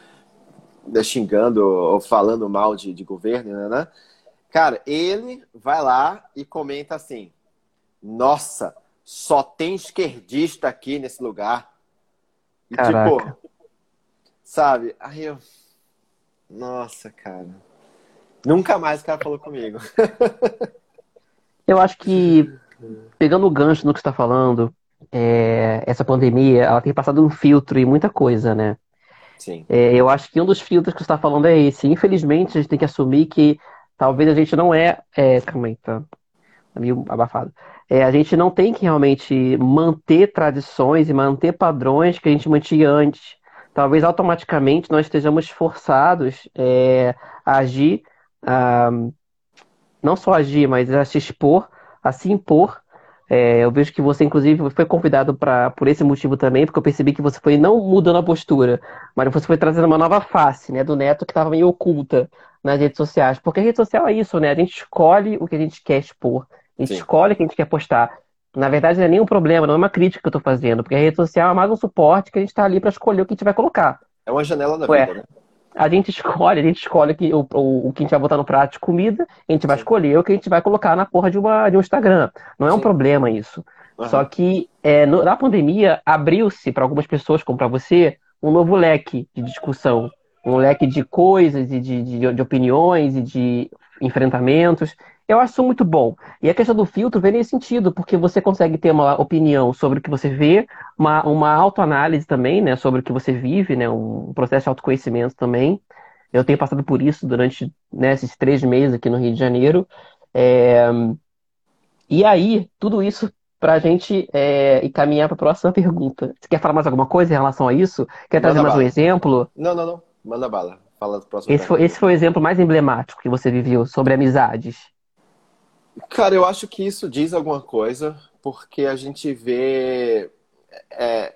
né, xingando ou falando mal de, de governo, né, né? Cara, ele vai lá e comenta assim: Nossa, só tem esquerdista aqui nesse lugar. E Caraca. tipo, sabe? Aí eu. Nossa, cara. Nunca mais o cara falou comigo. eu acho que, pegando o gancho no que você está falando, é, essa pandemia, ela tem passado um filtro em muita coisa, né? Sim. É, eu acho que um dos filtros que você está falando é esse. Infelizmente, a gente tem que assumir que talvez a gente não é. é calma aí, tá, tá meio abafado é, a gente não tem que realmente manter tradições e manter padrões que a gente mantinha antes. Talvez automaticamente nós estejamos forçados é, a agir, a, não só agir, mas a se expor, a se impor. É, eu vejo que você, inclusive, foi convidado pra, por esse motivo também, porque eu percebi que você foi não mudando a postura, mas você foi trazendo uma nova face, né, do neto que estava meio oculta nas redes sociais. Porque a rede social é isso, né? A gente escolhe o que a gente quer expor. A gente Sim. escolhe o que a gente quer postar. Na verdade, não é nenhum problema, não é uma crítica que eu estou fazendo, porque a rede social é mais um suporte que a gente está ali para escolher o que a gente vai colocar. É uma janela da Ué, vida, né? A gente escolhe, a gente escolhe que, o, o, o, que a gente vai botar no prato de comida, a gente vai Sim. escolher o que a gente vai colocar na porra de, uma, de um Instagram. Não é Sim. um problema isso. Uhum. Só que é, no, na pandemia abriu-se para algumas pessoas, como para você, um novo leque de discussão. Um leque de coisas e de, de, de opiniões e de enfrentamentos. Eu acho isso muito bom. E a questão do filtro vem nesse sentido, porque você consegue ter uma opinião sobre o que você vê, uma, uma autoanálise também, né, sobre o que você vive, né, um processo de autoconhecimento também. Eu tenho passado por isso durante né, esses três meses aqui no Rio de Janeiro. É... E aí, tudo isso para a gente é, encaminhar para a próxima pergunta. Você quer falar mais alguma coisa em relação a isso? Quer trazer mais um exemplo? Não, não, não. Manda bala. Fala do próximo. Esse foi, esse foi o exemplo mais emblemático que você viveu sobre amizades. Cara, eu acho que isso diz alguma coisa, porque a gente vê. É,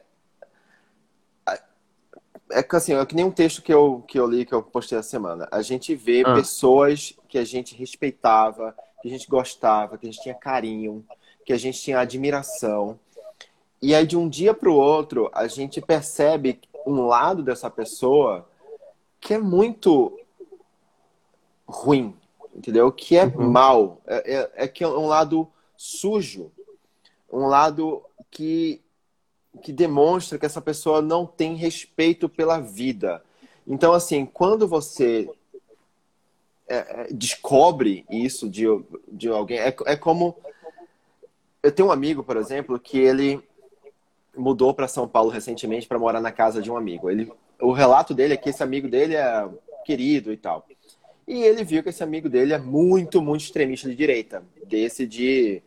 é assim, é que nem um texto que eu, que eu li, que eu postei essa semana. A gente vê ah. pessoas que a gente respeitava, que a gente gostava, que a gente tinha carinho, que a gente tinha admiração. E aí, de um dia para o outro, a gente percebe um lado dessa pessoa que é muito ruim, entendeu? Que é uhum. mal, é, é, é, que é um lado sujo, um lado que, que demonstra que essa pessoa não tem respeito pela vida. Então, assim, quando você é, é descobre isso de, de alguém, é, é como. Eu tenho um amigo, por exemplo, que ele mudou para São Paulo recentemente para morar na casa de um amigo. Ele, o relato dele é que esse amigo dele é querido e tal. E ele viu que esse amigo dele é muito, muito extremista de direita. Desse de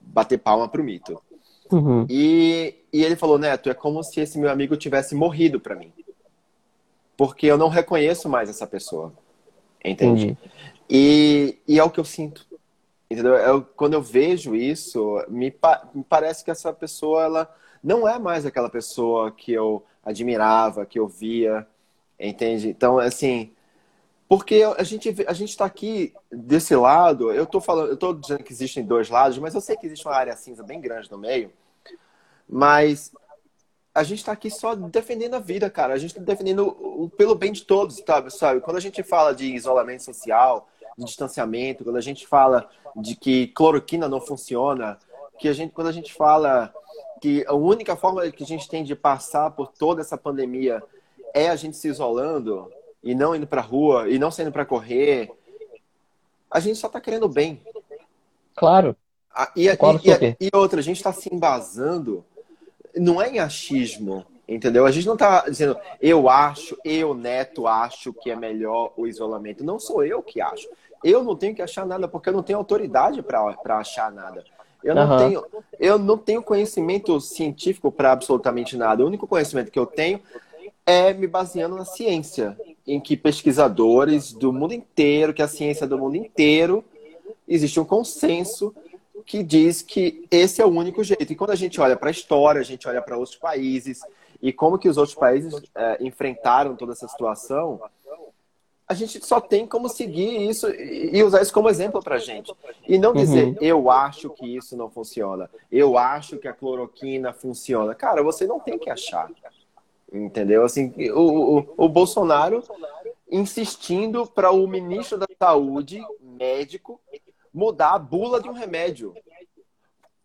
bater palma pro mito. Uhum. E, e ele falou, Neto, é como se esse meu amigo tivesse morrido para mim. Porque eu não reconheço mais essa pessoa. Entende? E, e é o que eu sinto. Entendeu? Eu, quando eu vejo isso, me, pa me parece que essa pessoa, ela não é mais aquela pessoa que eu admirava, que eu via. Entende? Então, assim, porque a gente a gente está aqui desse lado. Eu estou falando, eu estou dizendo que existem dois lados, mas eu sei que existe uma área cinza bem grande no meio. Mas a gente está aqui só defendendo a vida, cara. A gente está defendendo o, pelo bem de todos, sabe? sabe? Quando a gente fala de isolamento social, de distanciamento, quando a gente fala de que cloroquina não funciona, que a gente, quando a gente fala que a única forma que a gente tem de passar por toda essa pandemia é a gente se isolando, e não indo para rua e não saindo para correr, a gente só está querendo bem. Claro. E, e, e, e outra, a gente está se embasando, não é em achismo, entendeu? A gente não está dizendo, eu acho, eu, Neto, acho que é melhor o isolamento. Não sou eu que acho. Eu não tenho que achar nada, porque eu não tenho autoridade para achar nada. Eu não, uhum. tenho, eu não tenho conhecimento científico para absolutamente nada. O único conhecimento que eu tenho é me baseando na ciência, em que pesquisadores do mundo inteiro, que a ciência do mundo inteiro, existe um consenso que diz que esse é o único jeito. E quando a gente olha para a história, a gente olha para outros países e como que os outros países é, enfrentaram toda essa situação, a gente só tem como seguir isso e usar isso como exemplo para a gente. E não dizer, uhum. eu acho que isso não funciona, eu acho que a cloroquina funciona. Cara, você não tem que achar. Entendeu? Assim, o, o, o Bolsonaro insistindo para o ministro da Saúde, médico, mudar a bula de um remédio.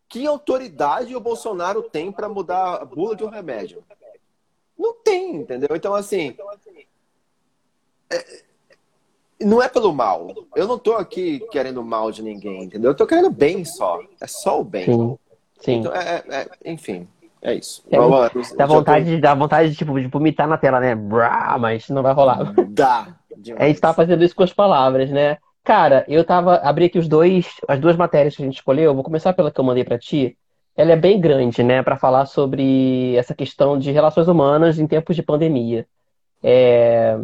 Que autoridade o Bolsonaro tem para mudar a bula de um remédio? Não tem, entendeu? Então, assim. É, não é pelo mal. Eu não tô aqui querendo mal de ninguém, entendeu? Eu tô querendo bem só. É só o bem. Sim. Sim. Então, é, é, é enfim, é isso. É, dá, vontade, tô... dá vontade tipo, de vomitar na tela, né? Brá, mas não vai rolar. Dá. Demais. A gente tá fazendo isso com as palavras, né? Cara, eu tava. Abri aqui os dois, as duas matérias que a gente escolheu. Vou começar pela que eu mandei para ti. Ela é bem grande, né? Para falar sobre essa questão de relações humanas em tempos de pandemia. É,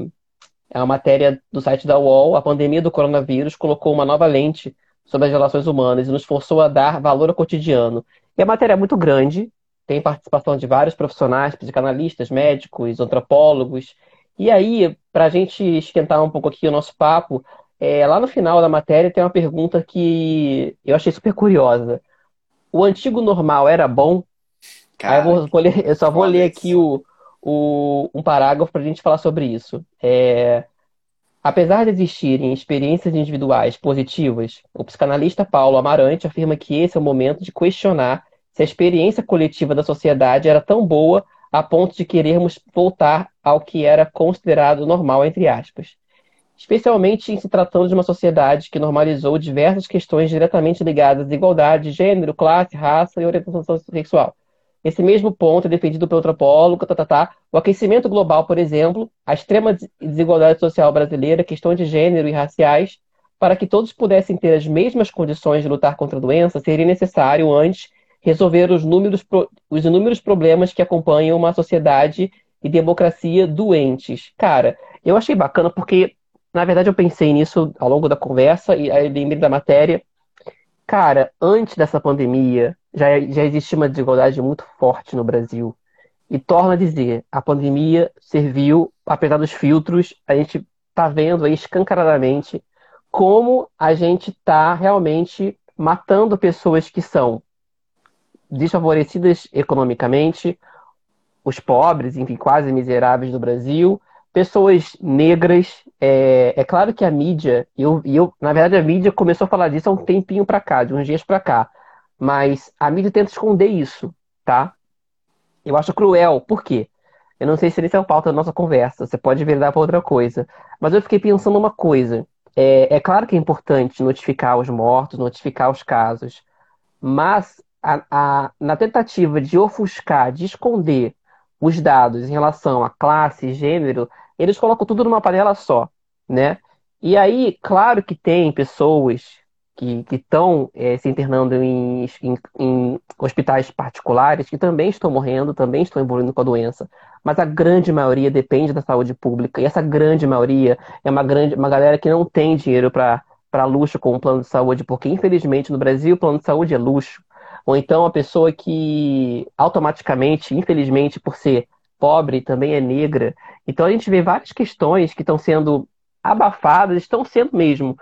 é uma matéria do site da UOL. A pandemia do coronavírus colocou uma nova lente sobre as relações humanas e nos forçou a dar valor ao cotidiano. E a matéria é muito grande, tem participação de vários profissionais, psicanalistas, médicos, antropólogos. E aí, para a gente esquentar um pouco aqui o nosso papo, é, lá no final da matéria tem uma pergunta que eu achei super curiosa. O antigo normal era bom? Cara, aí eu, vou, vou ler, eu só vou ler aqui o, o, um parágrafo para a gente falar sobre isso. É, apesar de existirem experiências individuais positivas, o psicanalista Paulo Amarante afirma que esse é o momento de questionar se a experiência coletiva da sociedade era tão boa a ponto de querermos voltar ao que era considerado normal, entre aspas especialmente em se tratando de uma sociedade que normalizou diversas questões diretamente ligadas à igualdade, gênero, classe, raça e orientação sexual. Esse mesmo ponto é defendido pelo antropólogo, tá, tá, tá. o aquecimento global, por exemplo, a extrema desigualdade social brasileira, questões de gênero e raciais, para que todos pudessem ter as mesmas condições de lutar contra a doença, seria necessário antes resolver os, números, os inúmeros problemas que acompanham uma sociedade e democracia doentes. Cara, eu achei bacana porque na verdade, eu pensei nisso ao longo da conversa e aí lembrei da matéria. Cara, antes dessa pandemia, já, já existia uma desigualdade muito forte no Brasil. E torna a dizer, a pandemia serviu, apesar dos filtros, a gente está vendo aí escancaradamente como a gente está realmente matando pessoas que são desfavorecidas economicamente, os pobres, enfim, quase miseráveis do Brasil, pessoas negras. É, é claro que a mídia, eu, eu, na verdade, a mídia começou a falar disso há um tempinho para cá, de uns dias para cá. Mas a mídia tenta esconder isso, tá? Eu acho cruel. Por quê? Eu não sei se esse é o pauta da nossa conversa. Você pode virar para outra coisa. Mas eu fiquei pensando uma coisa. É, é, claro que é importante notificar os mortos, notificar os casos. Mas a, a, na tentativa de ofuscar, de esconder os dados em relação a classe, gênero, eles colocam tudo numa panela só, né? E aí, claro que tem pessoas que estão é, se internando em, em, em, hospitais particulares que também estão morrendo, também estão evoluindo com a doença. Mas a grande maioria depende da saúde pública. E essa grande maioria é uma, grande, uma galera que não tem dinheiro para luxo com o plano de saúde, porque infelizmente no Brasil o plano de saúde é luxo. Ou então a pessoa que automaticamente, infelizmente, por ser pobre, também é negra. Então a gente vê várias questões que estão sendo abafadas, estão sendo mesmo,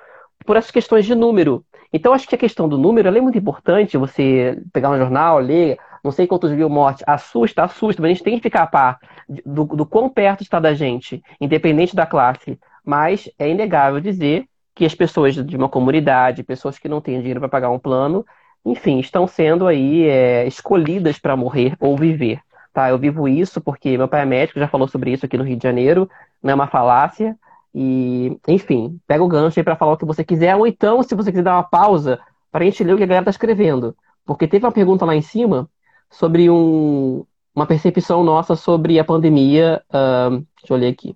por essas questões de número. Então acho que a questão do número é muito importante, você pegar um jornal, ler, não sei quantos mil mortes, assusta, assusta, mas a gente tem que ficar a par do, do quão perto está da gente, independente da classe. Mas é inegável dizer que as pessoas de uma comunidade, pessoas que não têm dinheiro para pagar um plano, enfim, estão sendo aí é, escolhidas para morrer ou viver. Tá? Eu vivo isso porque meu pai é médico, já falou sobre isso aqui no Rio de Janeiro, não é uma falácia. E, enfim, pega o gancho aí para falar o que você quiser, ou então, se você quiser dar uma pausa, para a gente ler o que a galera está escrevendo. Porque teve uma pergunta lá em cima sobre um, uma percepção nossa sobre a pandemia. Uh, deixa eu ler aqui.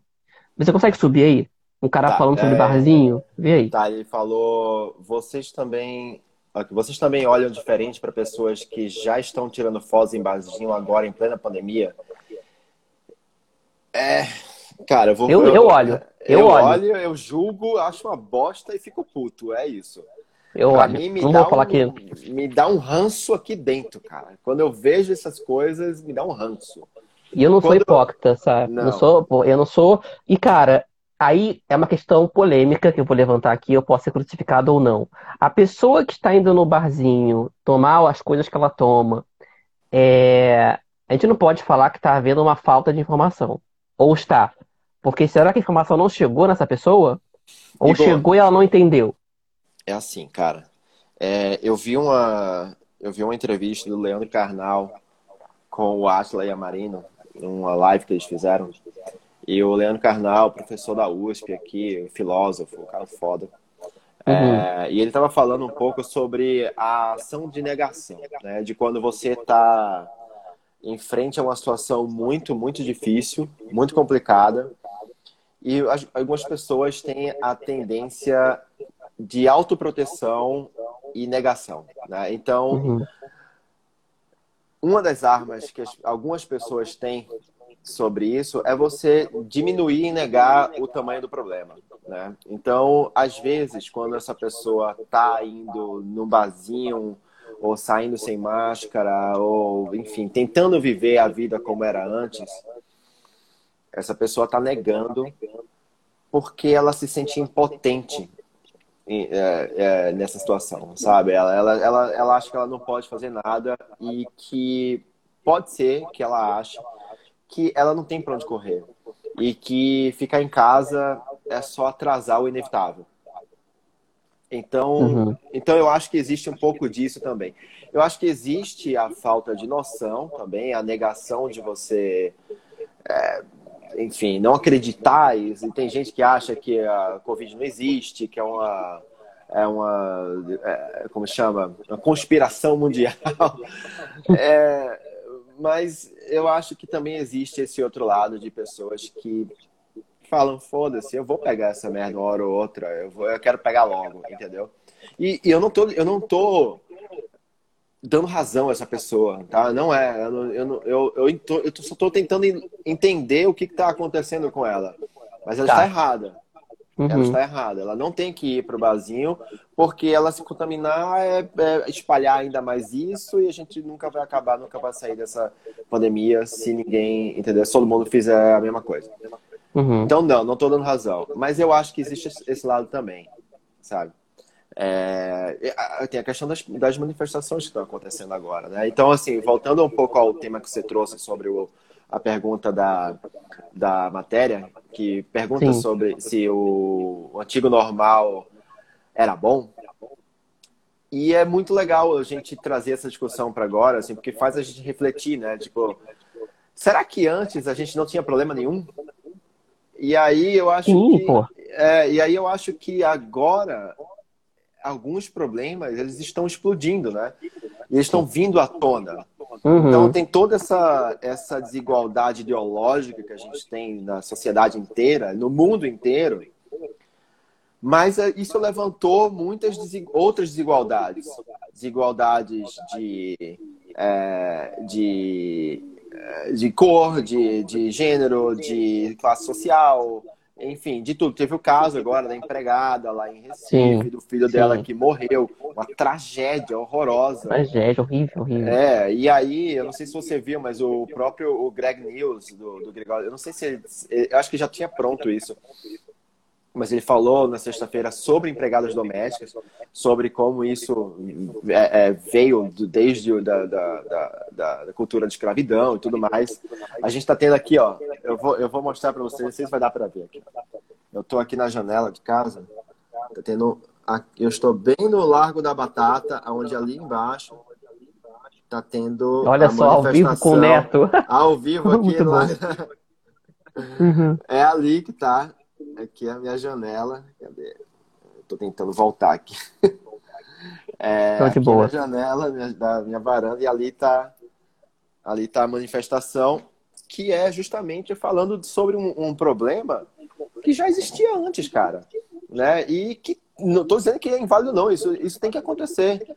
Você consegue subir aí? Um cara tá, falando sobre é... barzinho? Vê aí. Tá, ele falou: vocês também vocês também olham diferente para pessoas que já estão tirando fotos em barzinho agora em plena pandemia? É, cara, eu vou. Eu, eu olho. Eu, eu olho. olho, eu julgo, acho uma bosta e fico puto. É isso. Eu pra olho. Mim, me Não dá vou um, falar que. Me dá um ranço aqui dentro, cara. Quando eu vejo essas coisas, me dá um ranço. E eu não Quando... sou hipócrita, sabe? Não. não sou, eu não sou. E, cara, Aí é uma questão polêmica que eu vou levantar aqui, eu posso ser crucificado ou não. A pessoa que está indo no barzinho tomar as coisas que ela toma, é... a gente não pode falar que está havendo uma falta de informação. Ou está. Porque será que a informação não chegou nessa pessoa? Ou Igor, chegou e ela não entendeu? É assim, cara. É, eu, vi uma, eu vi uma entrevista do Leandro Carnal com o Atila e a Marino, numa live que eles fizeram. E o Leandro Carnal, professor da USP aqui, filósofo, um cara foda. Uhum. É, e ele estava falando um pouco sobre a ação de negação, né? De quando você está em frente a uma situação muito, muito difícil, muito complicada, e algumas pessoas têm a tendência de autoproteção e negação. Né? Então, uhum. uma das armas que algumas pessoas têm sobre isso é você diminuir e negar o tamanho do problema. Né? Então, às vezes, quando essa pessoa está indo num barzinho ou saindo sem máscara, ou enfim, tentando viver a vida como era antes, essa pessoa está negando porque ela se sente impotente é, é, nessa situação, sabe? Ela, ela, ela, ela acha que ela não pode fazer nada e que pode ser que ela ache que ela não tem para onde correr e que ficar em casa é só atrasar o inevitável. Então, uhum. então eu acho que existe um pouco disso também. Eu acho que existe a falta de noção também, a negação de você, é, enfim, não acreditar. E tem gente que acha que a Covid não existe, que é uma é uma é, como chama uma conspiração mundial. É, mas eu acho que também existe esse outro lado de pessoas que falam, foda-se, eu vou pegar essa merda uma hora ou outra, eu, vou, eu quero pegar logo, entendeu? E, e, eu não tô, eu não tô dando razão a essa pessoa, tá? Não é, eu, eu, eu, eu, tô, eu só tô tentando entender o que, que tá acontecendo com ela. Mas ela tá. está errada. Uhum. Ela está errada. Ela não tem que ir para o barzinho, porque ela se contaminar é, é, espalhar ainda mais isso e a gente nunca vai acabar, nunca vai sair dessa pandemia se ninguém, entendeu? Se todo mundo fizer a mesma coisa. Uhum. Então, não, não estou dando razão. Mas eu acho que existe esse lado também, sabe? É, tem a questão das, das manifestações que estão acontecendo agora, né? Então, assim, voltando um pouco ao tema que você trouxe sobre o, a pergunta da, da matéria, que pergunta Sim. sobre se o, o antigo normal era bom. E é muito legal a gente trazer essa discussão para agora, assim, porque faz a gente refletir, né? Tipo, será que antes a gente não tinha problema nenhum? E aí eu acho Sim, que, é, e aí eu acho que agora alguns problemas eles estão explodindo, né? E eles estão vindo à tona. Uhum. Então tem toda essa, essa desigualdade ideológica que a gente tem na sociedade inteira, no mundo inteiro. Mas é, isso levantou muitas outras desigualdades. Desigualdades de, é, de, é, de cor, de, de gênero, de classe social, enfim, de tudo. Teve o caso agora da empregada lá em Recife, sim, do filho sim. dela que morreu. Uma tragédia horrorosa. Tragédia, horrível, horrível. É, e aí, eu não sei se você viu, mas o próprio o Greg News, do, do Gregório, eu não sei se ele, eu acho que já tinha pronto isso mas ele falou na sexta-feira sobre empregadas domésticas, sobre como isso é, é, veio desde da, da, da, da, cultura de escravidão e tudo mais. A gente está tendo aqui, ó, eu vou, eu vou mostrar para vocês, vocês vai dar para ver aqui. Eu estou aqui na janela de casa, tá tendo, eu estou bem no Largo da Batata, onde ali embaixo está tendo. Olha só, ao vivo com o Neto. Ao vivo aqui. lá. Uhum. É ali que tá Aqui é a minha janela. Cadê? Estou tentando voltar aqui. É, Tô de boa. a janela minha, da minha varanda e ali está ali tá a manifestação que é justamente falando sobre um, um, problema que já existia antes, cara, né? E que não estou dizendo que é inválido não, isso isso tem que acontecer,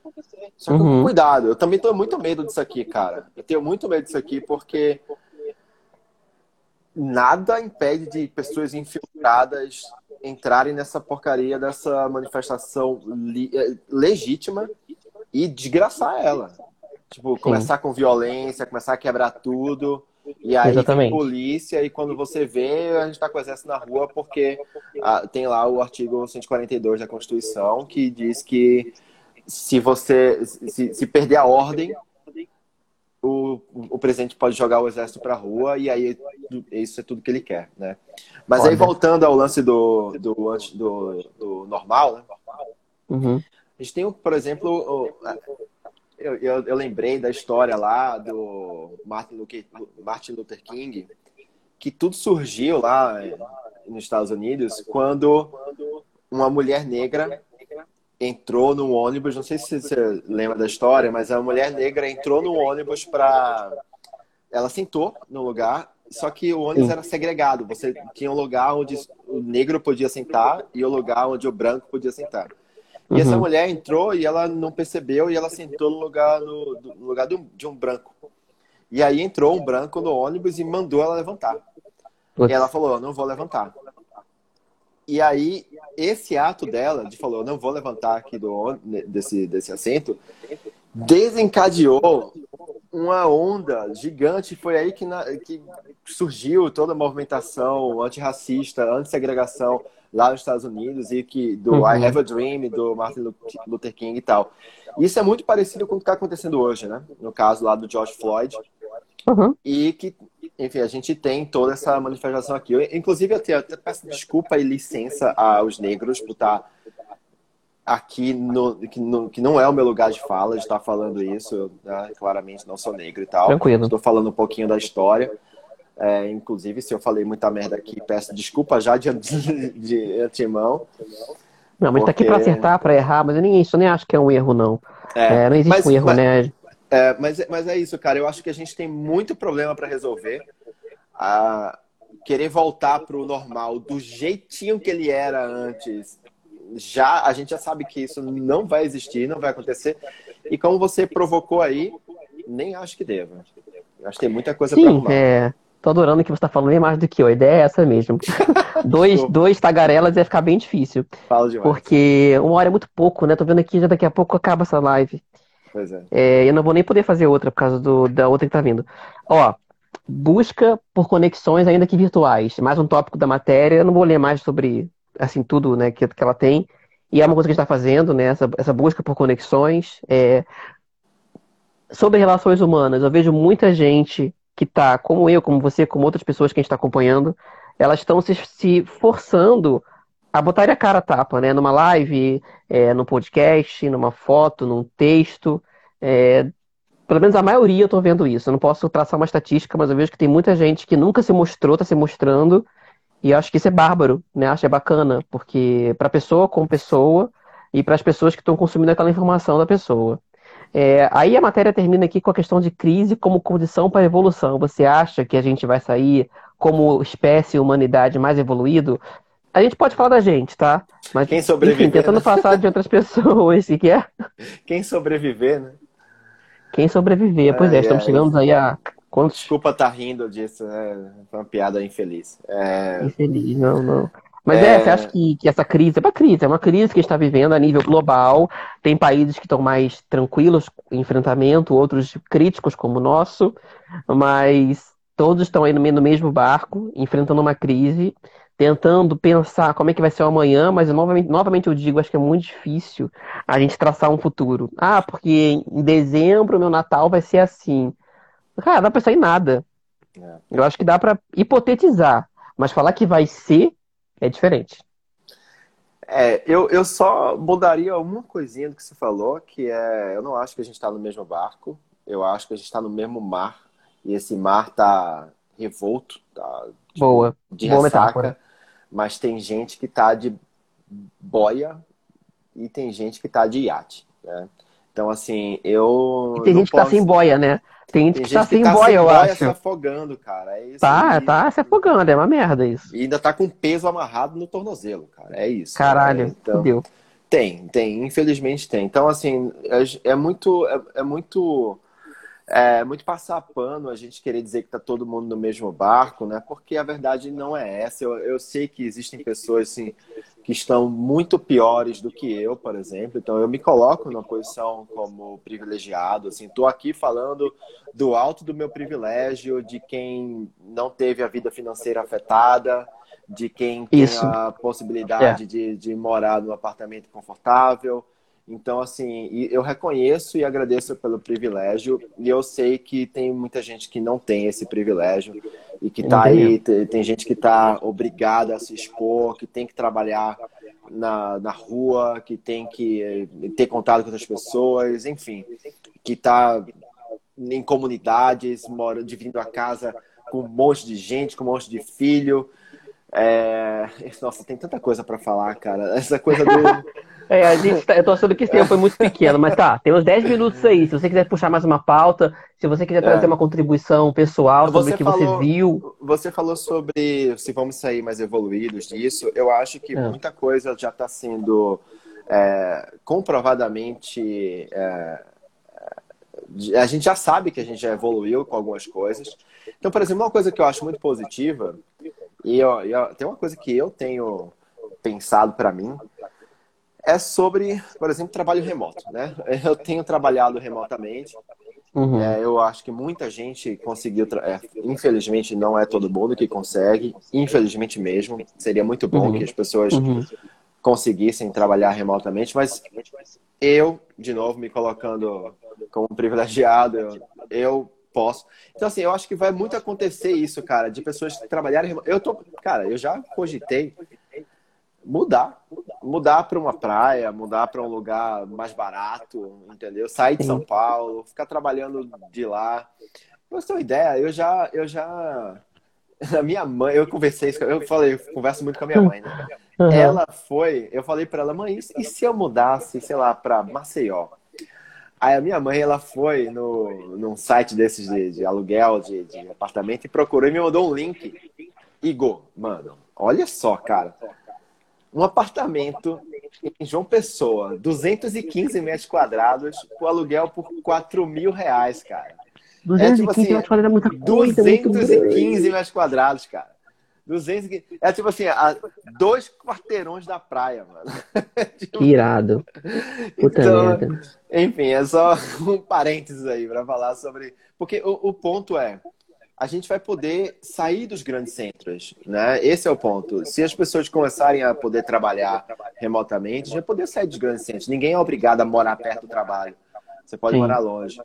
Só que uhum. cuidado, eu também tenho muito medo disso aqui, cara. Eu tenho muito medo disso aqui porque nada impede de pessoas infiltradas entrarem nessa porcaria dessa manifestação eh, legítima e desgraçar ela. Tipo, começar Sim. com violência, começar a quebrar tudo. E aí Exatamente. tem polícia, e quando você vê, a gente está com o exército na rua, porque ah, tem lá o artigo 142 da Constituição que diz que se você se, se perder a ordem, o, o presidente pode jogar o exército para a rua e aí isso é tudo que ele quer, né? Mas pode. aí voltando ao lance do, do, do, do normal, né? Uhum. A gente tem, por exemplo, eu, eu, eu, lembrei da história lá do Martin Luther, Martin Luther King, que tudo surgiu lá nos Estados Unidos quando uma mulher negra entrou no ônibus, não sei se você lembra da história, mas a mulher negra entrou no ônibus para. Ela sentou no lugar, só que o ônibus Sim. era segregado. Você tinha um lugar onde o negro podia sentar e o lugar onde o branco podia sentar. E uhum. essa mulher entrou e ela não percebeu e ela sentou no lugar, no, no lugar de um, de um, branco. E aí entrou um branco no ônibus e mandou ela levantar. E ela falou: Não vou levantar. E aí, esse ato dela, de falou: Não vou levantar aqui do, desse, desse assento, desencadeou uma onda gigante. Foi aí que, na, que surgiu toda a movimentação antirracista, anti-segregação lá nos Estados Unidos e que do uhum. I Have a Dream, do Martin Luther King e tal. Isso é muito parecido com o que está acontecendo hoje, né? No caso lá do George Floyd. Uhum. E que, enfim, a gente tem toda essa manifestação aqui. Eu, inclusive, eu até, até peço desculpa e licença aos negros por estar aqui no que, no que, não é o meu lugar de fala, de estar falando isso. Eu, né, claramente não sou negro e tal. Tranquilo. Estou falando um pouquinho da história. É, inclusive, se eu falei muita merda aqui, peço desculpa já de, de, de antemão. Não, mas porque... tá aqui para acertar, para errar, mas eu nem isso nem acho que é um erro, não. É, é não existe mas, um erro, mas, né? É, mas, mas é isso, cara. Eu acho que a gente tem muito problema para resolver. A querer voltar para o normal do jeitinho que ele era antes. Já a gente já sabe que isso não vai existir, não vai acontecer. E como você provocou aí, nem acho que deva. Acho que tem muita coisa para arrumar. É. Tô adorando o que você tá falando, nem mais do que eu. A ideia é essa mesmo. dois, dois tagarelas ia ficar bem difícil. Fala demais. Porque uma hora é muito pouco, né? Tô vendo aqui, já daqui a pouco acaba essa live. Pois é. é eu não vou nem poder fazer outra por causa do, da outra que tá vindo. Ó, busca por conexões ainda que virtuais. Mais um tópico da matéria. Eu não vou ler mais sobre, assim, tudo, né, que, que ela tem. E é uma coisa que a gente está fazendo, né? Essa, essa busca por conexões. É... Sobre relações humanas, eu vejo muita gente que está, como eu, como você, como outras pessoas que a gente está acompanhando, elas estão se, se, forçando a botar a cara tapa, né? Numa live, é, no podcast, numa foto, num texto. É, pelo menos a maioria eu estou vendo isso. Eu não posso traçar uma estatística, mas eu vejo que tem muita gente que nunca se mostrou, está se mostrando. E acho que isso é bárbaro, né? Acho que é bacana, porque para pessoa com pessoa e para as pessoas que estão consumindo aquela informação da pessoa. É, aí a matéria termina aqui com a questão de crise como condição para evolução. Você acha que a gente vai sair como espécie humanidade mais evoluído? A gente pode falar da gente, tá? Mas, Quem sobreviver, enfim, tentando né? passar de outras pessoas, se quer. Quem sobreviver, né? Quem sobreviver, pois é, é estamos chegando aí a Quantos... Desculpa estar tá rindo disso, né? Foi uma piada infeliz. É... Infeliz, não, não. Mas é, é você acha que, que essa crise é uma crise, é uma crise que está vivendo a nível global. Tem países que estão mais tranquilos em enfrentamento, outros críticos como o nosso, mas todos estão aí no mesmo barco, enfrentando uma crise, tentando pensar como é que vai ser o amanhã, mas novamente, novamente eu digo, acho que é muito difícil a gente traçar um futuro. Ah, porque em dezembro meu Natal vai ser assim. Cara, não dá pra em nada. É. Eu acho que dá para hipotetizar, mas falar que vai ser é diferente. É, eu, eu só mudaria uma coisinha do que você falou, que é, eu não acho que a gente está no mesmo barco, eu acho que a gente está no mesmo mar, e esse mar tá revolto, tá boa, de boa ressaca, metáfora. mas tem gente que tá de boia e tem gente que tá de iate, né? Então, assim, eu. E tem gente posso... que tá sem boia, né? Tem gente, Tem que tá sem tá boia, eu boia acho. se afogando, cara. É isso tá, tá se afogando, é uma merda isso. E ainda tá com peso amarrado no tornozelo, cara. É isso. Caralho, é, então, Tem, tem, infelizmente tem. Então, assim, é, é muito, é, é, muito, é muito passar pano a gente querer dizer que está todo mundo no mesmo barco, né? Porque a verdade não é essa. Eu, eu sei que existem pessoas, assim, que estão muito piores do que eu, por exemplo. Então, eu me coloco numa posição como privilegiado, assim, estou aqui falando do alto do meu privilégio, de quem não teve a vida financeira afetada, de quem Isso. tem a possibilidade é. de, de morar num apartamento confortável. Então, assim, eu reconheço e agradeço pelo privilégio, e eu sei que tem muita gente que não tem esse privilégio e que está aí, tem gente que está obrigada a se expor, que tem que trabalhar na, na rua, que tem que eh, ter contato com outras pessoas, enfim, que está em comunidades, mora, dividindo a casa com um monte de gente, com um monte de filho, é... Nossa, tem tanta coisa para falar, cara. Essa coisa do. é, a gente tá... eu tô achando que esse tempo foi muito pequeno, mas tá, temos 10 minutos aí. Se você quiser puxar mais uma pauta, se você quiser trazer é. uma contribuição pessoal sobre você o que falou, você viu. Você falou sobre se vamos sair mais evoluídos disso. Eu acho que é. muita coisa já está sendo é, comprovadamente. É, a gente já sabe que a gente já evoluiu com algumas coisas. Então, por exemplo, uma coisa que eu acho muito positiva e, ó, e ó, tem uma coisa que eu tenho pensado para mim é sobre, por exemplo, trabalho remoto, né? Eu tenho trabalhado remotamente. Uhum. É, eu acho que muita gente conseguiu. É, infelizmente, não é todo mundo que consegue. Infelizmente mesmo. Seria muito bom uhum. que as pessoas uhum. conseguissem trabalhar remotamente. Mas eu, de novo, me colocando como privilegiado, eu, eu posso. Então, assim, eu acho que vai muito acontecer isso, cara, de pessoas trabalharem. Eu tô, cara, eu já cogitei mudar, mudar para uma praia, mudar para um lugar mais barato, entendeu? Sair de São Paulo, ficar trabalhando de lá. Você ter uma ideia, eu já, eu já, a minha mãe, eu conversei isso, eu falei, eu converso muito com a minha mãe, né? Uhum. Ela foi, eu falei para ela, mãe, e se eu mudasse, sei lá, para Maceió? Aí a minha mãe, ela foi no, num site desses de, de aluguel de, de, apartamento e procurou e me mandou um link. Igor, mano, olha só, cara. Um apartamento em João Pessoa, 215 metros quadrados, com aluguel por 4 mil reais, cara. 215 é, tipo assim, metros quadrados é muita coisa. 215 metros quadrados, cara. 200 É tipo assim, a dois quarteirões da praia, mano. tipo... Que irado. Puta então, merda. Enfim, é só um parênteses aí para falar sobre. Porque o, o, ponto é. A gente vai poder sair dos grandes centros, né? Esse é o ponto. Se as pessoas começarem a poder trabalhar remotamente, já poder sair dos grandes centros. Ninguém é obrigado a morar perto do trabalho. Você pode Sim. morar longe.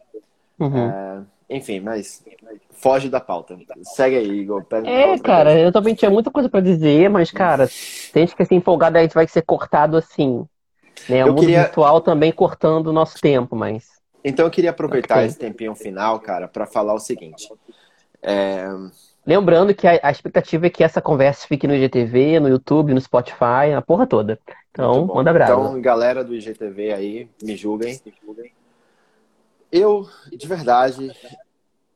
Uhum. É... Enfim, mas foge da pauta. Segue aí, Igor. é, cara, coisa. eu também tinha muita coisa para dizer, mas, cara, se a gente quer ser empolgado, a gente vai ser cortado assim. Né? O mundo queria... virtual também cortando o nosso tempo, mas. Então eu queria aproveitar okay. esse tempinho final, cara, para falar o seguinte. É... Lembrando que a, a, expectativa é que essa conversa fique no IGTV, no YouTube, no Spotify, a porra toda. Então, manda abraço. Então, galera do IGTV aí, me julguem. Eu, de verdade,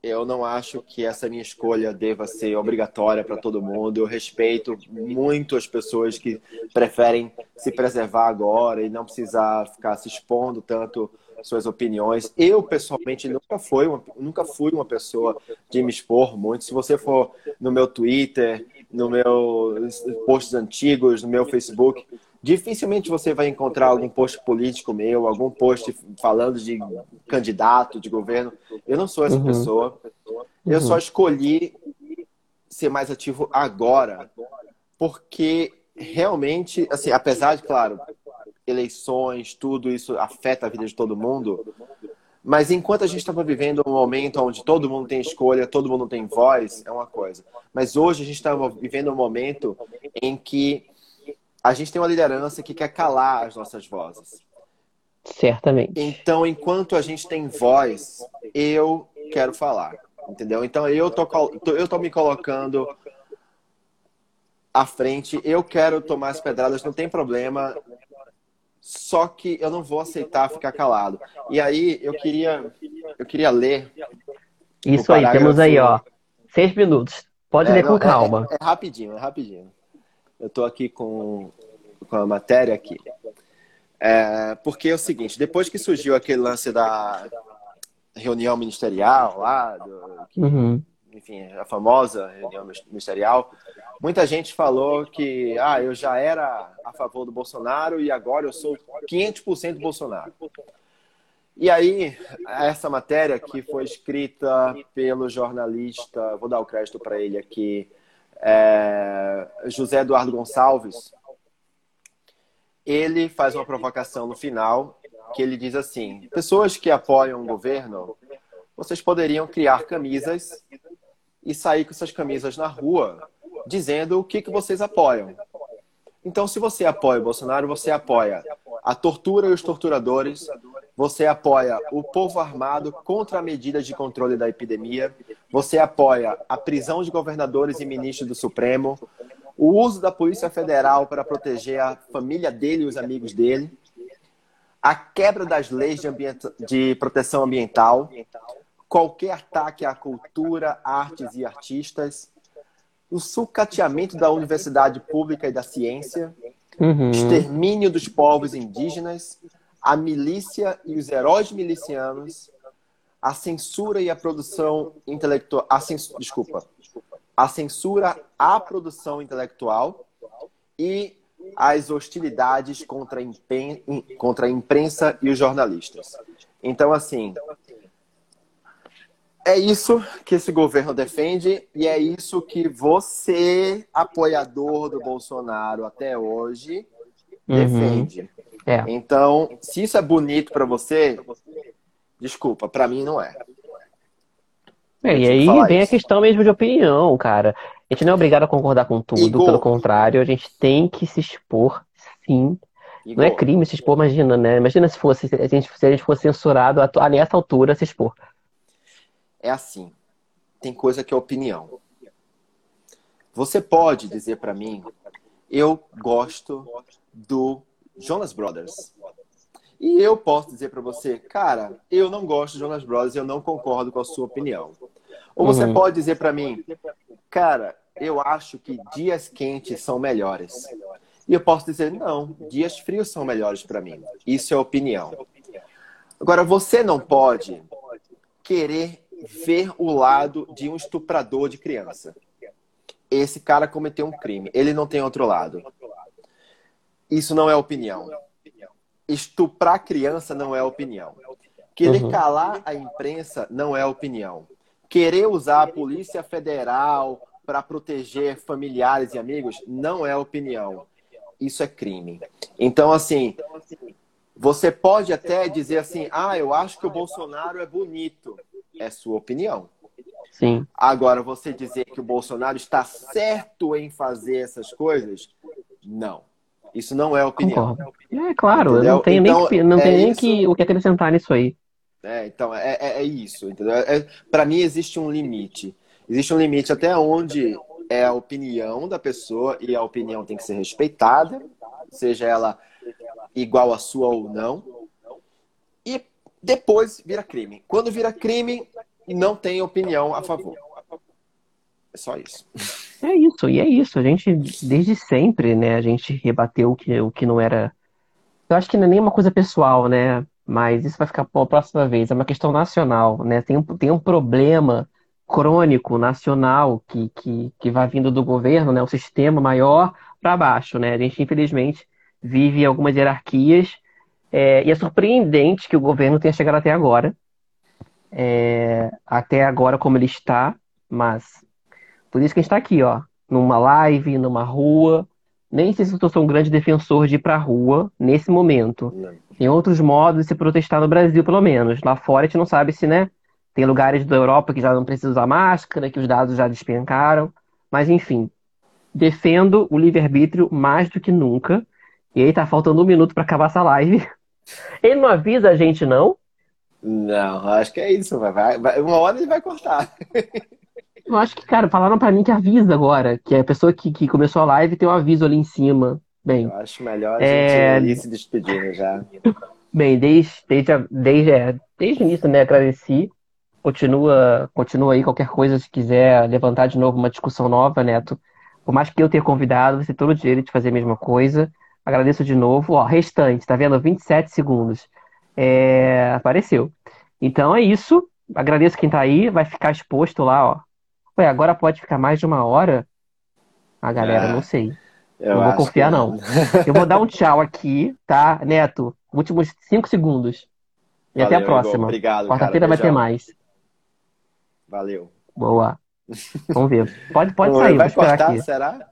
eu não acho que essa minha escolha deva ser obrigatória para todo mundo. Eu respeito muito as pessoas que preferem se preservar agora e não precisar ficar se expondo tanto suas opiniões. Eu, pessoalmente, nunca fui uma, nunca fui uma pessoa de me expor muito. Se você for no meu Twitter, no meu posts antigos, no meu Facebook, dificilmente você vai encontrar algum post político meu, algum post falando de candidato, de governo. Eu não sou essa uhum. pessoa. Eu uhum. só escolhi ser mais ativo agora, porque realmente, assim, apesar de, claro, eleições, tudo isso afeta a vida de todo mundo, mas enquanto a gente estava vivendo um momento onde todo mundo tem escolha, todo mundo tem voz, é uma coisa. Mas hoje a gente está vivendo um momento em que a gente tem uma liderança que quer calar as nossas vozes. Certamente. Então, enquanto a gente tem voz, eu quero falar, entendeu? Então, eu tô, eu tô me colocando à frente, eu quero tomar as pedradas, não tem problema. Só que eu não vou aceitar ficar calado. E aí, eu queria, eu queria ler. Isso aí, temos aí, ó, seis minutos. Pode é, ler com não, é, calma. É, é, rapidinho, é rapidinho. Eu estou aqui com, com a matéria aqui. É, porque é o seguinte, depois que surgiu aquele lance da reunião ministerial lá, do, uhum. enfim, a famosa reunião ministerial, muita gente falou que ah, eu já era a favor do Bolsonaro e agora eu sou 500% Bolsonaro. E aí, essa matéria que foi escrita pelo jornalista, vou dar o crédito para ele aqui, é, José Eduardo Gonçalves, ele faz uma provocação no final que ele diz assim: pessoas que apoiam o governo, vocês poderiam criar camisas e sair com essas camisas na rua dizendo o que, que vocês apoiam. Então, se você apoia o Bolsonaro, você apoia a tortura e os torturadores, você apoia o povo armado contra a medida de controle da epidemia, você apoia a prisão de governadores e ministros do Supremo, o uso da Polícia Federal para proteger a família dele e os amigos dele, a quebra das leis de, de proteção ambiental, qualquer ataque à cultura, artes e artistas, o sucateamento da universidade pública e da ciência, uhum. extermínio dos povos indígenas, a milícia e os heróis milicianos, a censura e a produção intelectual, a cens... desculpa, a censura à produção intelectual e as hostilidades contra a, impen... contra a imprensa e os jornalistas. Então, assim, é isso que esse governo defende e é isso que você, apoiador do Bolsonaro até hoje, uhum. defende. É. Então, se isso é bonito para você, desculpa, para mim não é. É, e aí vem isso. a questão mesmo de opinião, cara. A gente não é obrigado a concordar com tudo, Igor. pelo contrário, a gente tem que se expor, sim. Igor. Não é crime se expor, imagina, né? Imagina se fosse se a gente, se a gente fosse censurado a, nessa altura se expor. É assim. Tem coisa que é opinião. Você pode dizer para mim, eu gosto do Jonas Brothers. E eu posso dizer para você, cara, eu não gosto de Jonas Brothers, eu não concordo com a sua opinião. Ou você uhum. pode dizer para mim, cara, eu acho que dias quentes são melhores. E eu posso dizer, não, dias frios são melhores para mim. Isso é opinião. Agora, você não pode querer ver o lado de um estuprador de criança. Esse cara cometeu um crime, ele não tem outro lado. Isso não é opinião. Estuprar criança não é opinião. Querer uhum. calar a imprensa não é opinião. Querer usar a Polícia Federal para proteger familiares e amigos não é opinião. Isso é crime. Então, assim, você pode até dizer assim: ah, eu acho que o Bolsonaro é bonito. É sua opinião. Sim. Agora, você dizer que o Bolsonaro está certo em fazer essas coisas, não. Isso não é opinião. Concordo. É claro, entendeu? eu não tenho então, nem, não é tenho nem que, o que acrescentar nisso aí. É, então, é, é, é isso, entendeu? É, Para mim, existe um limite. Existe um limite até onde é a opinião da pessoa e a opinião tem que ser respeitada, seja ela igual à sua ou não. E depois vira crime. Quando vira crime, não tem opinião a favor. É só isso. É isso, e é isso. A gente, desde sempre, né, a gente rebateu o que, o que não era. Eu acho que não é nem uma coisa pessoal, né? Mas isso vai ficar para a próxima vez. É uma questão nacional, né? Tem um, tem um problema crônico nacional que, que, que vai vindo do governo, né? O sistema maior para baixo, né? A gente, infelizmente, vive algumas hierarquias é, e é surpreendente que o governo tenha chegado até agora. É, até agora como ele está, mas por isso que a gente está aqui, ó, numa live, numa rua. Nem sei se eu sou um grande defensor de ir para a rua nesse momento. Não. Tem outros modos de se protestar no Brasil, pelo menos. Lá fora a gente não sabe se, né? Tem lugares da Europa que já não precisam usar máscara, que os dados já despencaram. Mas, enfim, defendo o livre-arbítrio mais do que nunca. E aí tá faltando um minuto para acabar essa live. Ele não avisa a gente, não? Não, acho que é isso. Vai, vai, uma hora ele vai cortar. Eu acho que, cara, falaram para mim que avisa agora, que a pessoa que, que começou a live tem um aviso ali em cima. Bem, eu acho melhor a é... gente ir se despedindo já. Bem, desde, desde, desde, é, desde o início, né, agradeci. Continua, continua aí qualquer coisa, se quiser levantar de novo uma discussão nova, Neto. Por mais que eu tenha convidado, você tem todo o direito de fazer a mesma coisa. Agradeço de novo. Ó, restante, tá vendo? 27 segundos. É, apareceu. Então é isso. Agradeço quem tá aí. Vai ficar exposto lá, ó. Ué, agora pode ficar mais de uma hora? A galera, É, não sei. Eu não vou confiar, que não. Eu vou dar um tchau aqui, tá? Neto, últimos cinco segundos. E até a Valeu, Igor. próxima. Obrigado. Quarta-feira vai ter mais. Valeu. Boa. Vamos ver. Pode, pode sair, vou Vai esperar cortar, aqui. será?